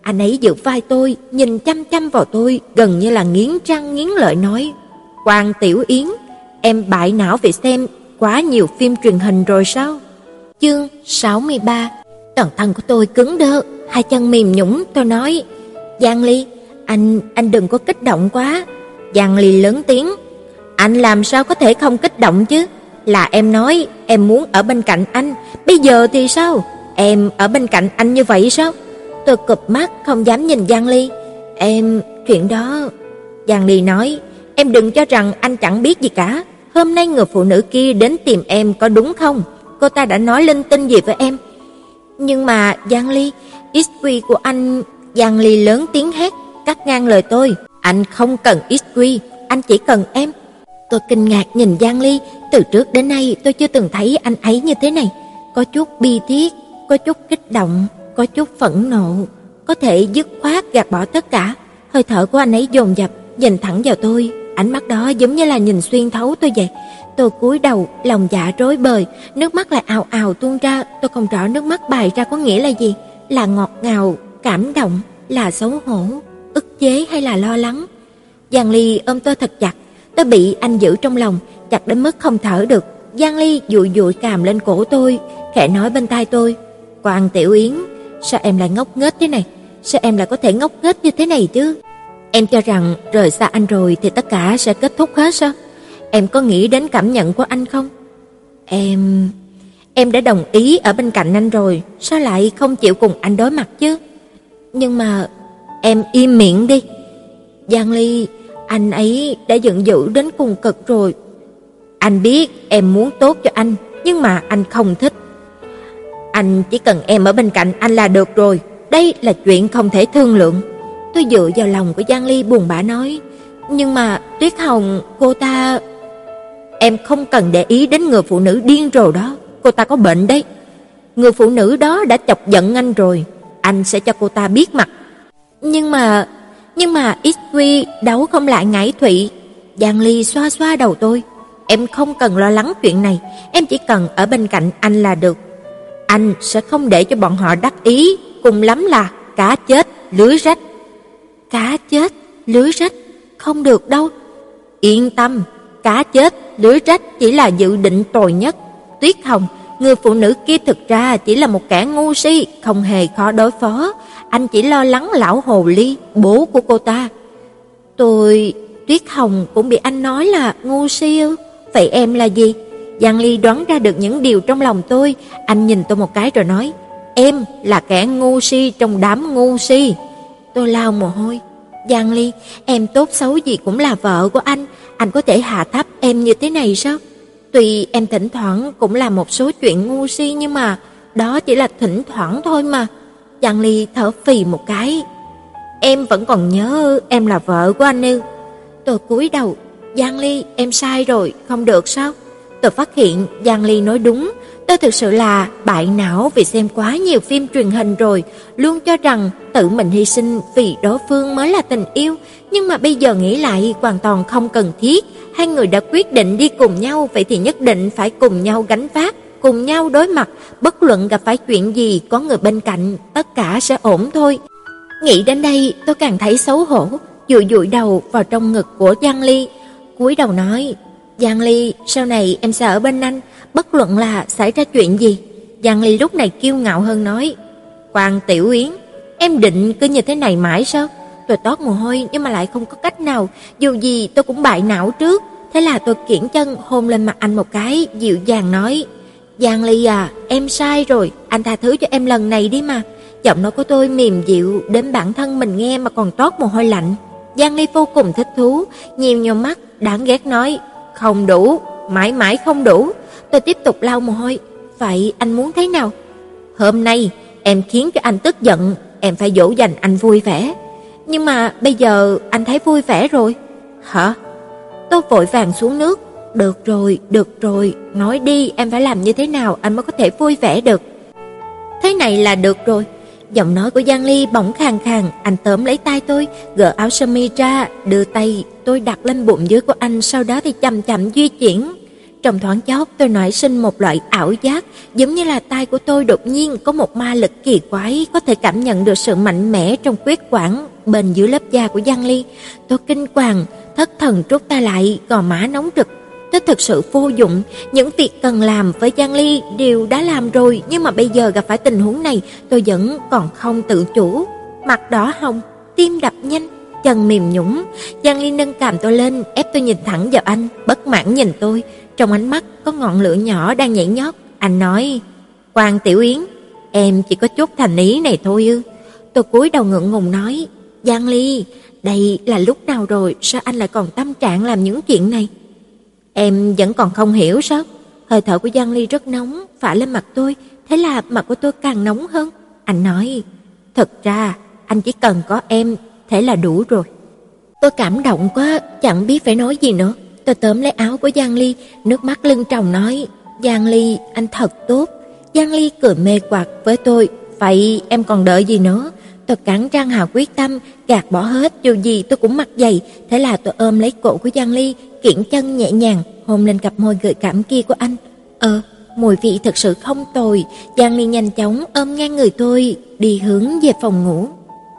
Anh ấy giữ vai tôi, nhìn chăm chăm vào tôi, gần như là nghiến răng nghiến lợi nói: "Quan Tiểu Yến, em bại não vì xem quá nhiều phim truyền hình rồi sao?" Chương 63. Toàn thân của tôi cứng đơ, hai chân mềm nhũn, tôi nói: "Giang Ly, anh anh đừng có kích động quá." Giang Ly lớn tiếng: "Anh làm sao có thể không kích động chứ? Là em nói em muốn ở bên cạnh anh, bây giờ thì sao? Em ở bên cạnh anh như vậy sao?" Tôi cụp mắt không dám nhìn Giang Ly. "Em, chuyện đó..." Giang Ly nói, "Em đừng cho rằng anh chẳng biết gì cả. Hôm nay người phụ nữ kia đến tìm em có đúng không? Cô ta đã nói linh tinh gì với em?" Nhưng mà Giang Ly, XQ của anh, Giang Ly lớn tiếng hét, cắt ngang lời tôi, "Anh không cần XQ, anh chỉ cần em." Tôi kinh ngạc nhìn Giang Ly, từ trước đến nay tôi chưa từng thấy anh ấy như thế này, có chút bi thiết, có chút kích động, có chút phẫn nộ, có thể dứt khoát gạt bỏ tất cả. Hơi thở của anh ấy dồn dập, nhìn thẳng vào tôi, ánh mắt đó giống như là nhìn xuyên thấu tôi vậy. Tôi cúi đầu, lòng dạ rối bời, nước mắt lại ào ào tuôn ra, tôi không rõ nước mắt bài ra có nghĩa là gì, là ngọt ngào, cảm động, là xấu hổ, ức chế hay là lo lắng. Giang Ly ôm tôi thật chặt, tôi bị anh giữ trong lòng, chặt đến mức không thở được. Giang Ly dụi dụi càm lên cổ tôi, khẽ nói bên tai tôi, "Quan Tiểu Yến, sao em lại ngốc nghếch thế này? Sao em lại có thể ngốc nghếch như thế này chứ? Em cho rằng rời xa anh rồi thì tất cả sẽ kết thúc hết sao? Em có nghĩ đến cảm nhận của anh không? Em em đã đồng ý ở bên cạnh anh rồi, sao lại không chịu cùng anh đối mặt chứ? Nhưng mà em im miệng đi. Giang Ly, anh ấy đã giận dữ đến cùng cực rồi. Anh biết em muốn tốt cho anh, nhưng mà anh không thích. Anh chỉ cần em ở bên cạnh anh là được rồi, đây là chuyện không thể thương lượng. Tôi dựa vào lòng của Giang Ly buồn bã nói, nhưng mà Tuyết Hồng, cô ta Em không cần để ý đến người phụ nữ điên rồ đó, cô ta có bệnh đấy. Người phụ nữ đó đã chọc giận anh rồi, anh sẽ cho cô ta biết mặt. Nhưng mà, nhưng mà XQ đấu không lại ngải Thụy. Giang Ly xoa xoa đầu tôi, em không cần lo lắng chuyện này, em chỉ cần ở bên cạnh anh là được. Anh sẽ không để cho bọn họ đắc ý, cùng lắm là cá chết, lưới rách. Cá chết, lưới rách, không được đâu. Yên tâm, cá chết, lưới rách chỉ là dự định tồi nhất. Tuyết Hồng, người phụ nữ kia thực ra chỉ là một kẻ ngu si, không hề khó đối phó. Anh chỉ lo lắng lão hồ ly, bố của cô ta. Tôi, Tuyết Hồng cũng bị anh nói là ngu si ư? Vậy em là gì? Giang Ly đoán ra được những điều trong lòng tôi, anh nhìn tôi một cái rồi nói, "Em là kẻ ngu si trong đám ngu si." Tôi lao mồ hôi. "Giang Ly, em tốt xấu gì cũng là vợ của anh, anh có thể hạ thấp em như thế này sao? Tuy em thỉnh thoảng cũng làm một số chuyện ngu si nhưng mà đó chỉ là thỉnh thoảng thôi mà." Giang Ly thở phì một cái. "Em vẫn còn nhớ em là vợ của anh ư?" Tôi cúi đầu, "Giang Ly, em sai rồi, không được sao?" Tôi phát hiện Giang Ly nói đúng, tôi thực sự là bại não vì xem quá nhiều phim truyền hình rồi, luôn cho rằng tự mình hy sinh vì đối phương mới là tình yêu, nhưng mà bây giờ nghĩ lại hoàn toàn không cần thiết, hai người đã quyết định đi cùng nhau vậy thì nhất định phải cùng nhau gánh vác, cùng nhau đối mặt, bất luận gặp phải chuyện gì có người bên cạnh, tất cả sẽ ổn thôi. Nghĩ đến đây, tôi càng thấy xấu hổ, dụi dụi đầu vào trong ngực của Giang Ly, cúi đầu nói: "Giang Ly, sau này em sẽ ở bên anh, bất luận là xảy ra chuyện gì." Giang Ly lúc này kiêu ngạo hơn nói: Quang Tiểu Yến, em định cứ như thế này mãi sao?" Tôi toát mồ hôi nhưng mà lại không có cách nào, dù gì tôi cũng bại não trước. Thế là tôi kiễng chân hôn lên mặt anh một cái, dịu dàng nói: "Giang Ly à, em sai rồi, anh tha thứ cho em lần này đi mà." Giọng nói của tôi mềm dịu đến bản thân mình nghe mà còn toát mồ hôi lạnh. Giang Ly vô cùng thích thú, nhiều nhiều mắt, đáng ghét nói: "Không đủ, mãi mãi không đủ." Tôi tiếp tục lau mồ hôi, "Vậy anh muốn thế nào?" "Hôm nay em khiến cho anh tức giận, em phải dỗ dành anh vui vẻ." "Nhưng mà bây giờ anh thấy vui vẻ rồi." "Hả?" Tôi vội vàng xuống nước, "Được rồi, được rồi, nói đi, em phải làm như thế nào anh mới có thể vui vẻ được?" Thế này là được rồi. Giọng nói của Giang Ly bỗng khàn khàn, anh tóm lấy tay tôi, gỡ áo sơ mi ra, đưa tay tôi đặt lên bụng dưới của anh, sau đó thì chậm chậm di chuyển. Trong thoáng chốc tôi nảy sinh một loại ảo giác, giống như là tay của tôi đột nhiên có một ma lực kỳ quái, có thể cảm nhận được sự mạnh mẽ trong quyết quản bên dưới lớp da của Giang Ly. Tôi kinh hoàng, thất thần rút tay lại, gò má nóng rực nó thực sự vô dụng, những việc cần làm với Giang Ly đều đã làm rồi, nhưng mà bây giờ gặp phải tình huống này, tôi vẫn còn không tự chủ. Mặt đỏ hồng, tim đập nhanh, chân mềm nhũn. Giang Ly nâng cằm tôi lên, ép tôi nhìn thẳng vào anh, bất mãn nhìn tôi, trong ánh mắt có ngọn lửa nhỏ đang nhảy nhót. Anh nói: "Quan Tiểu Yến, em chỉ có chút thành ý này thôi ư?" Tôi cúi đầu ngượng ngùng nói: "Giang Ly, đây là lúc nào rồi, sao anh lại còn tâm trạng làm những chuyện này?" Em vẫn còn không hiểu sao? Hơi thở của Giang Ly rất nóng, phả lên mặt tôi, thế là mặt của tôi càng nóng hơn. Anh nói: "Thật ra, anh chỉ cần có em, thế là đủ rồi." Tôi cảm động quá, chẳng biết phải nói gì nữa. Tôi tóm lấy áo của Giang Ly, nước mắt lưng tròng nói: "Giang Ly, anh thật tốt." Giang Ly cười mê quạt với tôi: "Vậy em còn đợi gì nữa?" Tôi cắn răng hà quyết tâm, gạt bỏ hết, dù gì tôi cũng mặc dày, thế là tôi ôm lấy cổ của Giang Ly, kiển chân nhẹ nhàng hôn lên cặp môi gợi cảm kia của anh. Ờ, mùi vị thật sự không tồi. Giang Ly nhanh chóng ôm ngang người tôi, đi hướng về phòng ngủ.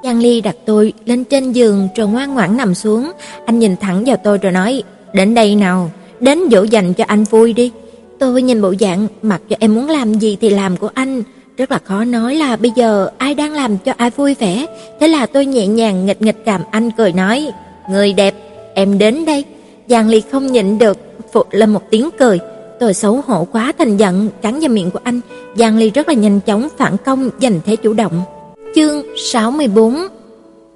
Giang Ly đặt tôi lên trên giường rồi ngoan ngoãn nằm xuống, anh nhìn thẳng vào tôi rồi nói: "Đến đây nào, đến dỗ dành cho anh vui đi." Tôi nhìn bộ dạng mặc cho em muốn làm gì thì làm của anh, rất là khó nói là bây giờ ai đang làm cho ai vui vẻ. Thế là tôi nhẹ nhàng nghịch nghịch cảm anh cười nói: "Người đẹp, em đến đây." Giang Ly không nhịn được, phụ lên một tiếng cười. Tôi xấu hổ quá thành giận, cắn vào miệng của anh. Giang Ly rất là nhanh chóng phản công, giành thế chủ động. Chương 64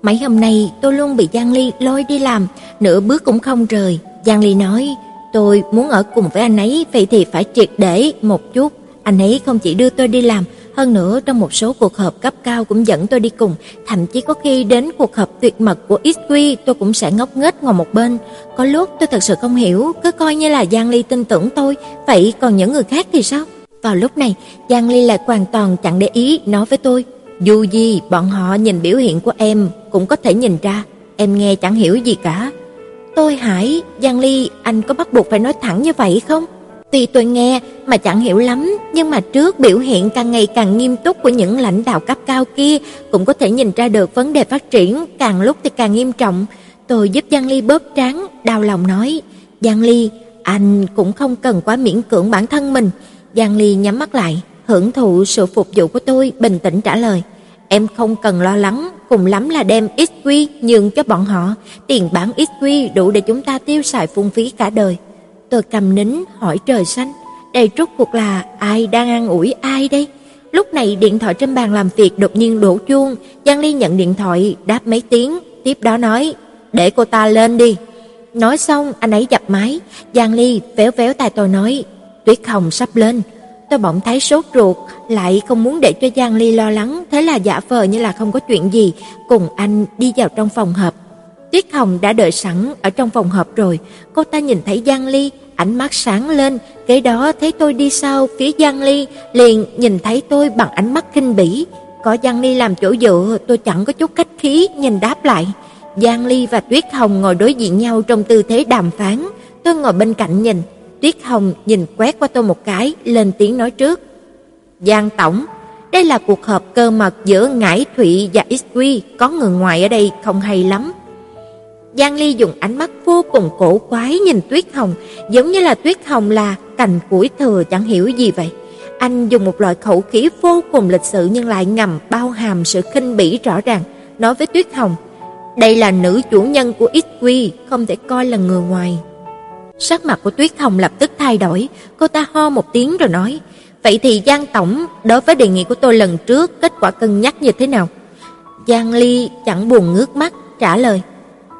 Mấy hôm nay tôi luôn bị Giang Ly lôi đi làm, nửa bước cũng không rời. Giang Ly nói, tôi muốn ở cùng với anh ấy, vậy thì phải triệt để một chút. Anh ấy không chỉ đưa tôi đi làm, hơn nữa trong một số cuộc họp cấp cao cũng dẫn tôi đi cùng, thậm chí có khi đến cuộc họp tuyệt mật của XQ tôi cũng sẽ ngốc nghếch ngồi một bên. Có lúc tôi thật sự không hiểu, cứ coi như là Giang Ly tin tưởng tôi, vậy còn những người khác thì sao? Vào lúc này, Giang Ly lại hoàn toàn chẳng để ý nói với tôi, dù gì bọn họ nhìn biểu hiện của em cũng có thể nhìn ra, em nghe chẳng hiểu gì cả. Tôi hỏi, Giang Ly, anh có bắt buộc phải nói thẳng như vậy không? Tuy tôi nghe mà chẳng hiểu lắm, nhưng mà trước biểu hiện càng ngày càng nghiêm túc của những lãnh đạo cấp cao kia cũng có thể nhìn ra được vấn đề phát triển càng lúc thì càng nghiêm trọng. Tôi giúp Giang Ly bóp trán, đau lòng nói: "Giang Ly, anh cũng không cần quá miễn cưỡng bản thân mình." Giang Ly nhắm mắt lại, hưởng thụ sự phục vụ của tôi, bình tĩnh trả lời: "Em không cần lo lắng, cùng lắm là đem XQ nhường cho bọn họ, tiền bản XQ đủ để chúng ta tiêu xài phung phí cả đời." Tôi cầm nín hỏi trời xanh, đây rốt cuộc là ai đang an ủi ai đây? Lúc này điện thoại trên bàn làm việc đột nhiên đổ chuông, Giang Ly nhận điện thoại, đáp mấy tiếng, tiếp đó nói, để cô ta lên đi. Nói xong, anh ấy dập máy, Giang Ly véo véo tay tôi nói, Tuyết Hồng sắp lên. Tôi bỗng thấy sốt ruột, lại không muốn để cho Giang Ly lo lắng, thế là giả vờ như là không có chuyện gì, cùng anh đi vào trong phòng họp. Tuyết Hồng đã đợi sẵn ở trong phòng họp rồi, cô ta nhìn thấy Giang Ly, ánh mắt sáng lên, kế đó thấy tôi đi sau phía Giang Ly, liền nhìn thấy tôi bằng ánh mắt kinh bỉ. Có Giang Ly làm chỗ dựa, tôi chẳng có chút cách khí nhìn đáp lại. Giang Ly và Tuyết Hồng ngồi đối diện nhau trong tư thế đàm phán, tôi ngồi bên cạnh nhìn. Tuyết Hồng nhìn quét qua tôi một cái, lên tiếng nói trước. Giang tổng, đây là cuộc họp cơ mật giữa Ngải Thụy và XQ, có người ngoài ở đây không hay lắm. Giang Ly dùng ánh mắt vô cùng cổ quái nhìn Tuyết Hồng, giống như là Tuyết Hồng là cành củi thừa chẳng hiểu gì vậy. Anh dùng một loại khẩu khí vô cùng lịch sự nhưng lại ngầm bao hàm sự khinh bỉ rõ ràng, nói với Tuyết Hồng, đây là nữ chủ nhân của XQ, không thể coi là người ngoài. Sắc mặt của Tuyết Hồng lập tức thay đổi, cô ta ho một tiếng rồi nói, vậy thì Giang Tổng, đối với đề nghị của tôi lần trước, kết quả cân nhắc như thế nào? Giang Ly chẳng buồn ngước mắt, trả lời,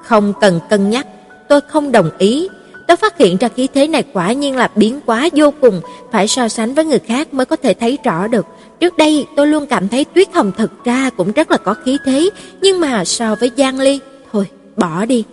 không cần cân nhắc, tôi không đồng ý. Tôi phát hiện ra khí thế này quả nhiên là biến quá vô cùng, phải so sánh với người khác mới có thể thấy rõ được. Trước đây tôi luôn cảm thấy Tuyết Hồng thực ra cũng rất là có khí thế, nhưng mà so với Giang Ly, thôi, bỏ đi.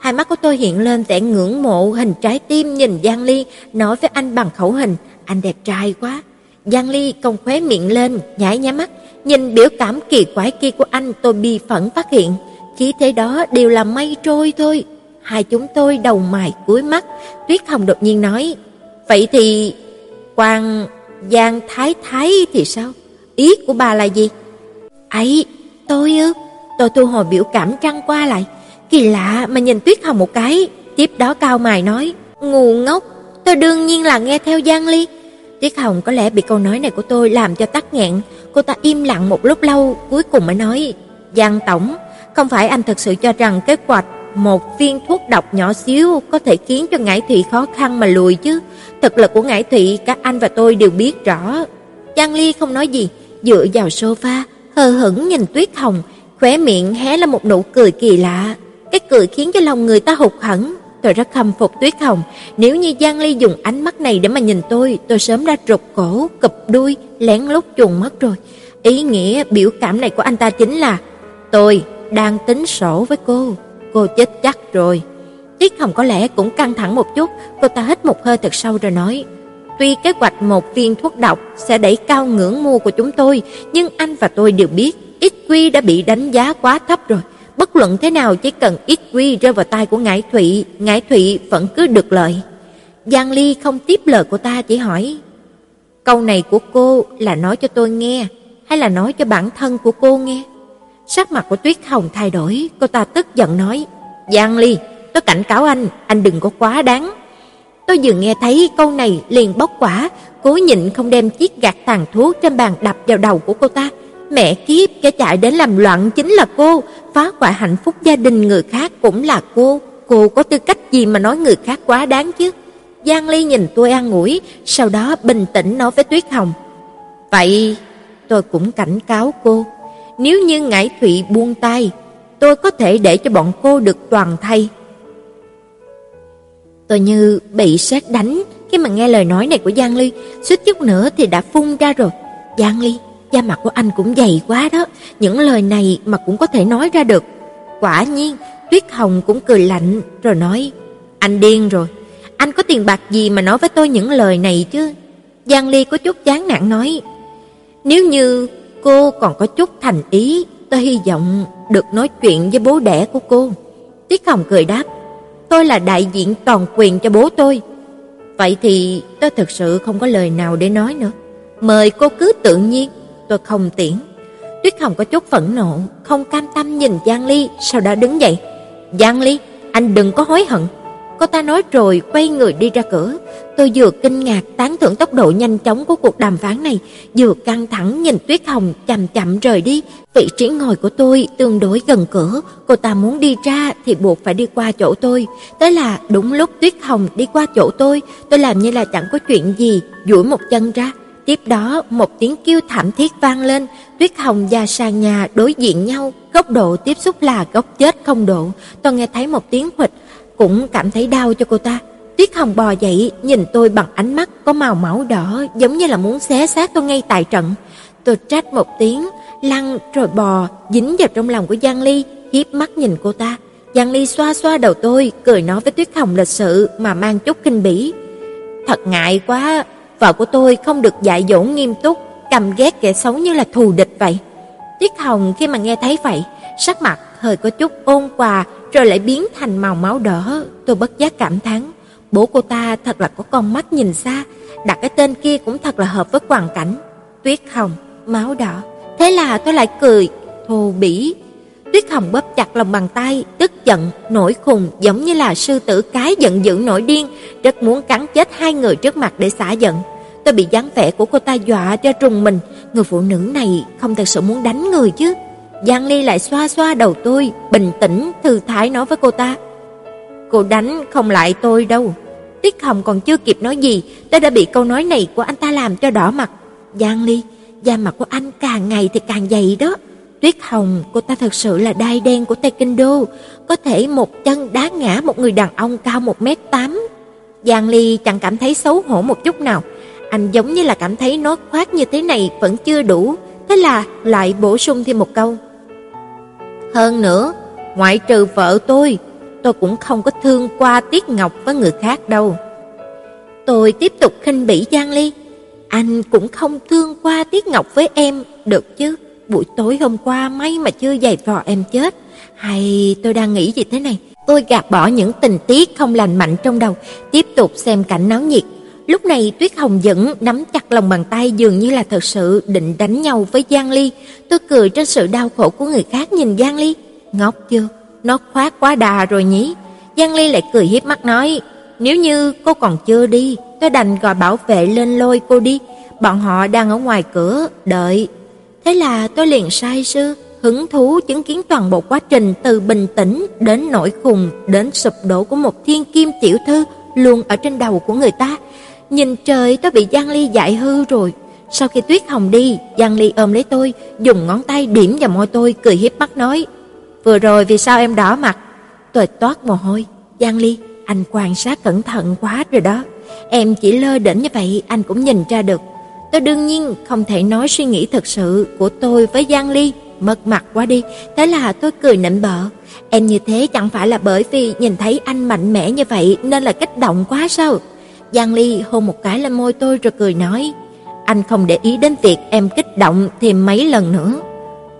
Hai mắt của tôi hiện lên vẻ ngưỡng mộ hình trái tim nhìn Giang Ly, nói với anh bằng khẩu hình, anh đẹp trai quá. Giang Ly cong khóe miệng lên, nhảy nhá mắt, nhìn biểu cảm kỳ quái kia của anh, tôi bi phẫn phát hiện, khí thế đó đều là mây trôi thôi. Hai chúng tôi đầu mài cuối mắt, Tuyết Hồng đột nhiên nói, "Vậy thì Quan Giang Thái Thái thì sao? Ý của bà là gì?" "Ấy, tôi ư?" Tôi thu hồi biểu cảm trăng qua lại, kỳ lạ mà nhìn Tuyết Hồng một cái, tiếp đó cao mài nói, "Ngu ngốc, tôi đương nhiên là nghe theo Giang Ly." Tuyết Hồng có lẽ bị câu nói này của tôi làm cho tắc nghẹn, cô ta im lặng một lúc lâu, cuối cùng mới nói, "Giang tổng, không phải anh thật sự cho rằng kế hoạch một viên thuốc độc nhỏ xíu có thể khiến cho Ngải Thụy khó khăn mà lùi chứ. Thực lực của Ngải Thụy cả anh và tôi đều biết rõ. Giang Ly không nói gì, dựa vào sofa, hờ hững nhìn Tuyết Hồng, khóe miệng hé lên một nụ cười kỳ lạ. Cái cười khiến cho lòng người ta hụt hẫng. Tôi rất khâm phục Tuyết Hồng, nếu như Giang Ly dùng ánh mắt này để mà nhìn tôi, tôi sớm đã rụt cổ, cụp đuôi, lén lút chuồn mất rồi. Ý nghĩa biểu cảm này của anh ta chính là tôi đang tính sổ với cô, cô chết chắc rồi. Tiết Hồng có lẽ cũng căng thẳng một chút, cô ta hít một hơi thật sâu rồi nói: "Tuy kế hoạch một viên thuốc độc sẽ đẩy cao ngưỡng mua của chúng tôi, nhưng anh và tôi đều biết XQ đã bị đánh giá quá thấp rồi. Bất luận thế nào chỉ cần XQ rơi vào tay của Ngải Thụy, Ngải Thụy vẫn cứ được lợi." Giang Ly không tiếp lời của ta chỉ hỏi: "Câu này của cô là nói cho tôi nghe hay là nói cho bản thân của cô nghe?" Sắc mặt của Tuyết Hồng thay đổi, cô ta tức giận nói: "Giang Ly, tôi cảnh cáo anh, anh đừng có quá đáng." Tôi vừa nghe thấy câu này liền bốc quả, cố nhịn không đem chiếc gạt tàn thuốc trên bàn đập vào đầu của cô ta. Mẹ kiếp, kẻ chạy đến làm loạn chính là cô, phá hoại hạnh phúc gia đình người khác cũng là cô, cô có tư cách gì mà nói người khác quá đáng chứ? Giang Ly nhìn tôi an ủi, sau đó bình tĩnh nói với Tuyết Hồng: "Vậy tôi cũng cảnh cáo cô, nếu như Ngải Thụy buông tay, tôi có thể để cho bọn cô được toàn thay. Tôi như bị sét đánh khi mà nghe lời nói này của Giang Ly, suýt chút nữa thì đã phun ra rồi. Giang Ly, da mặt của anh cũng dày quá đó, những lời này mà cũng có thể nói ra được. Quả nhiên, Tuyết Hồng cũng cười lạnh rồi nói, anh điên rồi, anh có tiền bạc gì mà nói với tôi những lời này chứ? Giang Ly có chút chán nản nói, nếu như Cô còn có chút thành ý, tôi hy vọng được nói chuyện với bố đẻ của cô. Tiết Hồng cười đáp, tôi là đại diện toàn quyền cho bố tôi. Vậy thì tôi thực sự không có lời nào để nói nữa. Mời cô cứ tự nhiên, tôi không tiễn. Tuyết Hồng có chút phẫn nộ, không cam tâm nhìn Giang Ly, sau đó đứng dậy. Giang Ly, anh đừng có hối hận. Cô ta nói rồi quay người đi ra cửa. Tôi vừa kinh ngạc tán thưởng tốc độ nhanh chóng của cuộc đàm phán này, vừa căng thẳng nhìn Tuyết Hồng chậm chậm rời đi. Vị trí ngồi của tôi tương đối gần cửa, cô ta muốn đi ra thì buộc phải đi qua chỗ tôi. Thế là đúng lúc Tuyết Hồng đi qua chỗ tôi, tôi làm như là chẳng có chuyện gì, duỗi một chân ra. Tiếp đó, một tiếng kêu thảm thiết vang lên, Tuyết Hồng và sàn nhà đối diện nhau, góc độ tiếp xúc là góc chết không độ. Tôi nghe thấy một tiếng huỵch, cũng cảm thấy đau cho cô ta. Tuyết Hồng bò dậy, nhìn tôi bằng ánh mắt có màu máu đỏ, giống như là muốn xé xác tôi ngay tại trận. Tôi trách một tiếng, lăn rồi bò, dính vào trong lòng của Giang Ly, hiếp mắt nhìn cô ta. Giang Ly xoa xoa đầu tôi, cười nói với Tuyết Hồng lịch sự mà mang chút kinh bỉ. Thật ngại quá, vợ của tôi không được dạy dỗ nghiêm túc, cầm ghét kẻ xấu như là thù địch vậy. Tuyết Hồng khi mà nghe thấy vậy, sắc mặt hơi có chút ôn hòa, rồi lại biến thành màu máu đỏ, tôi bất giác cảm thán, Bố cô ta thật là có con mắt nhìn xa, đặt cái tên kia cũng thật là hợp với hoàn cảnh. Tuyết hồng, máu đỏ. Thế là tôi lại cười, thô bỉ. Tuyết hồng bóp chặt lòng bàn tay, tức giận, nổi khùng giống như là sư tử cái giận dữ nổi điên, rất muốn cắn chết hai người trước mặt để xả giận. Tôi bị dáng vẻ của cô ta dọa cho trùng mình, người phụ nữ này không thật sự muốn đánh người chứ. Giang Ly lại xoa xoa đầu tôi, bình tĩnh thư thái nói với cô ta: "Cô đánh không lại tôi đâu." Tiết Hồng còn chưa kịp nói gì, tôi đã bị câu nói này của anh ta làm cho đỏ mặt. Giang Ly, da mặt của anh càng ngày thì càng dày đó. Tuyết Hồng, cô ta thật sự là đai đen của Taekwondo, có thể một chân đá ngã một người đàn ông cao 1m8. Giang Ly chẳng cảm thấy xấu hổ một chút nào, anh giống như là cảm thấy nói khoác như thế này vẫn chưa đủ, thế là lại bổ sung thêm một câu. Hơn nữa, ngoại trừ vợ tôi, tôi cũng không có thương qua Tiết Ngọc với người khác đâu. Tôi tiếp tục khinh bỉ Giang Ly. Anh cũng không thương qua Tiết Ngọc với em, được chứ? Buổi tối hôm qua may mà chưa giày vò em chết. Hay tôi đang nghĩ gì thế này? Tôi gạt bỏ những tình tiết không lành mạnh trong đầu, tiếp tục xem cảnh náo nhiệt. Lúc này Tuyết Hồng vẫn nắm chặt lòng bàn tay dường như là thật sự định đánh nhau với Giang Ly. Tôi cười trên sự đau khổ của người khác nhìn Giang Ly. Ngốc chưa? Nó khoát quá đà rồi nhỉ? Giang Ly lại cười hiếp mắt nói, nếu như cô còn chưa đi, tôi đành gọi bảo vệ lên lôi cô đi. Bọn họ đang ở ngoài cửa, đợi. Thế là tôi liền sai sư, hứng thú chứng kiến toàn bộ quá trình từ bình tĩnh đến nổi khùng đến sụp đổ của một thiên kim tiểu thư luôn ở trên đầu của người ta. Nhìn trời tôi bị Giang Ly dại hư rồi. Sau khi Tuyết Hồng đi, Giang Ly ôm lấy tôi, dùng ngón tay điểm vào môi tôi, cười hiếp mắt nói: "Vừa rồi vì sao em đỏ mặt?" Tôi toát mồ hôi. "Giang Ly, anh quan sát cẩn thận quá rồi đó. Em chỉ lơ đỉnh như vậy anh cũng nhìn ra được. Tôi đương nhiên không thể nói suy nghĩ thật sự của tôi với Giang Ly, mất mặt quá đi, thế là tôi cười nịnh bợ. Em như thế chẳng phải là bởi vì nhìn thấy anh mạnh mẽ như vậy nên là kích động quá sao? Giang Ly hôn một cái lên môi tôi rồi cười nói, anh không để ý đến việc em kích động thêm mấy lần nữa.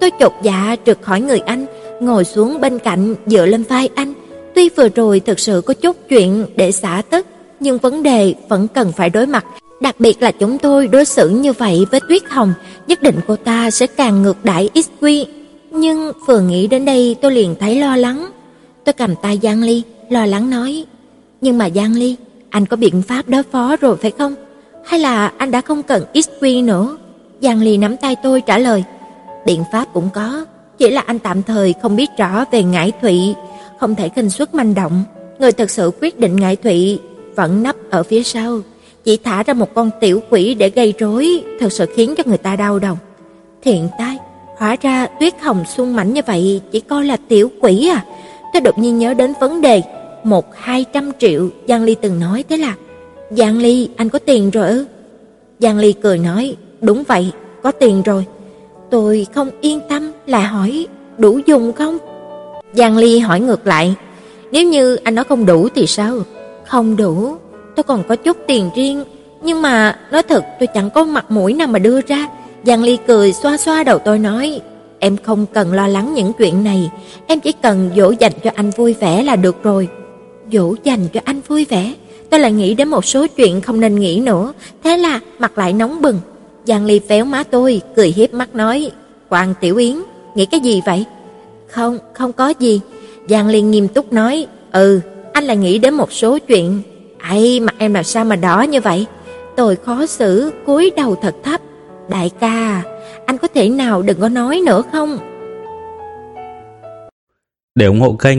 Tôi chột dạ trượt khỏi người anh, ngồi xuống bên cạnh dựa lên vai anh. Tuy vừa rồi thực sự có chút chuyện để xả tức, nhưng vấn đề vẫn cần phải đối mặt. Đặc biệt là chúng tôi đối xử như vậy với Tuyết Hồng, nhất định cô ta sẽ càng ngược đãi XQ. Nhưng vừa nghĩ đến đây tôi liền thấy lo lắng. Tôi cầm tay Giang Ly, lo lắng nói, "Nhưng mà Giang Ly, anh có biện pháp đối phó rồi phải không? Hay là anh đã không cần XQ nữa?" Giang Ly nắm tay tôi trả lời, "Biện pháp cũng có, chỉ là anh tạm thời không biết rõ về ngải thụy, không thể khinh suất manh động, người thật sự quyết định ngải thụy vẫn nấp ở phía sau." chỉ thả ra một con tiểu quỷ để gây rối, thật sự khiến cho người ta đau đầu. Thiện tai, hóa ra Tuyết Hồng sung mảnh như vậy chỉ coi là tiểu quỷ à? Tôi đột nhiên nhớ đến vấn đề một hai trăm triệu Giang Ly từng nói thế là Giang Ly, anh có tiền rồi ư? Giang Ly cười nói, đúng vậy, có tiền rồi. Tôi không yên tâm, là hỏi, đủ dùng không? Giang Ly hỏi ngược lại, nếu như anh nói không đủ thì sao? Không đủ, tôi còn có chút tiền riêng, nhưng mà nói thật tôi chẳng có mặt mũi nào mà đưa ra. Giang Ly cười xoa xoa đầu tôi nói, em không cần lo lắng những chuyện này, em chỉ cần dỗ dành cho anh vui vẻ là được rồi. Dỗ dành cho anh vui vẻ, tôi lại nghĩ đến một số chuyện không nên nghĩ nữa, thế là mặt lại nóng bừng. Giang Ly véo má tôi, cười hiếp mắt nói, Quan Tiểu Yến, nghĩ cái gì vậy? Không, không có gì. Giang Ly nghiêm túc nói, ừ, anh lại nghĩ đến một số chuyện Ấy, mặt em làm sao mà đỏ như vậy? Tôi khó xử, cúi đầu thật thấp. Đại ca, anh có thể nào đừng có nói nữa không? Để ủng hộ kênh,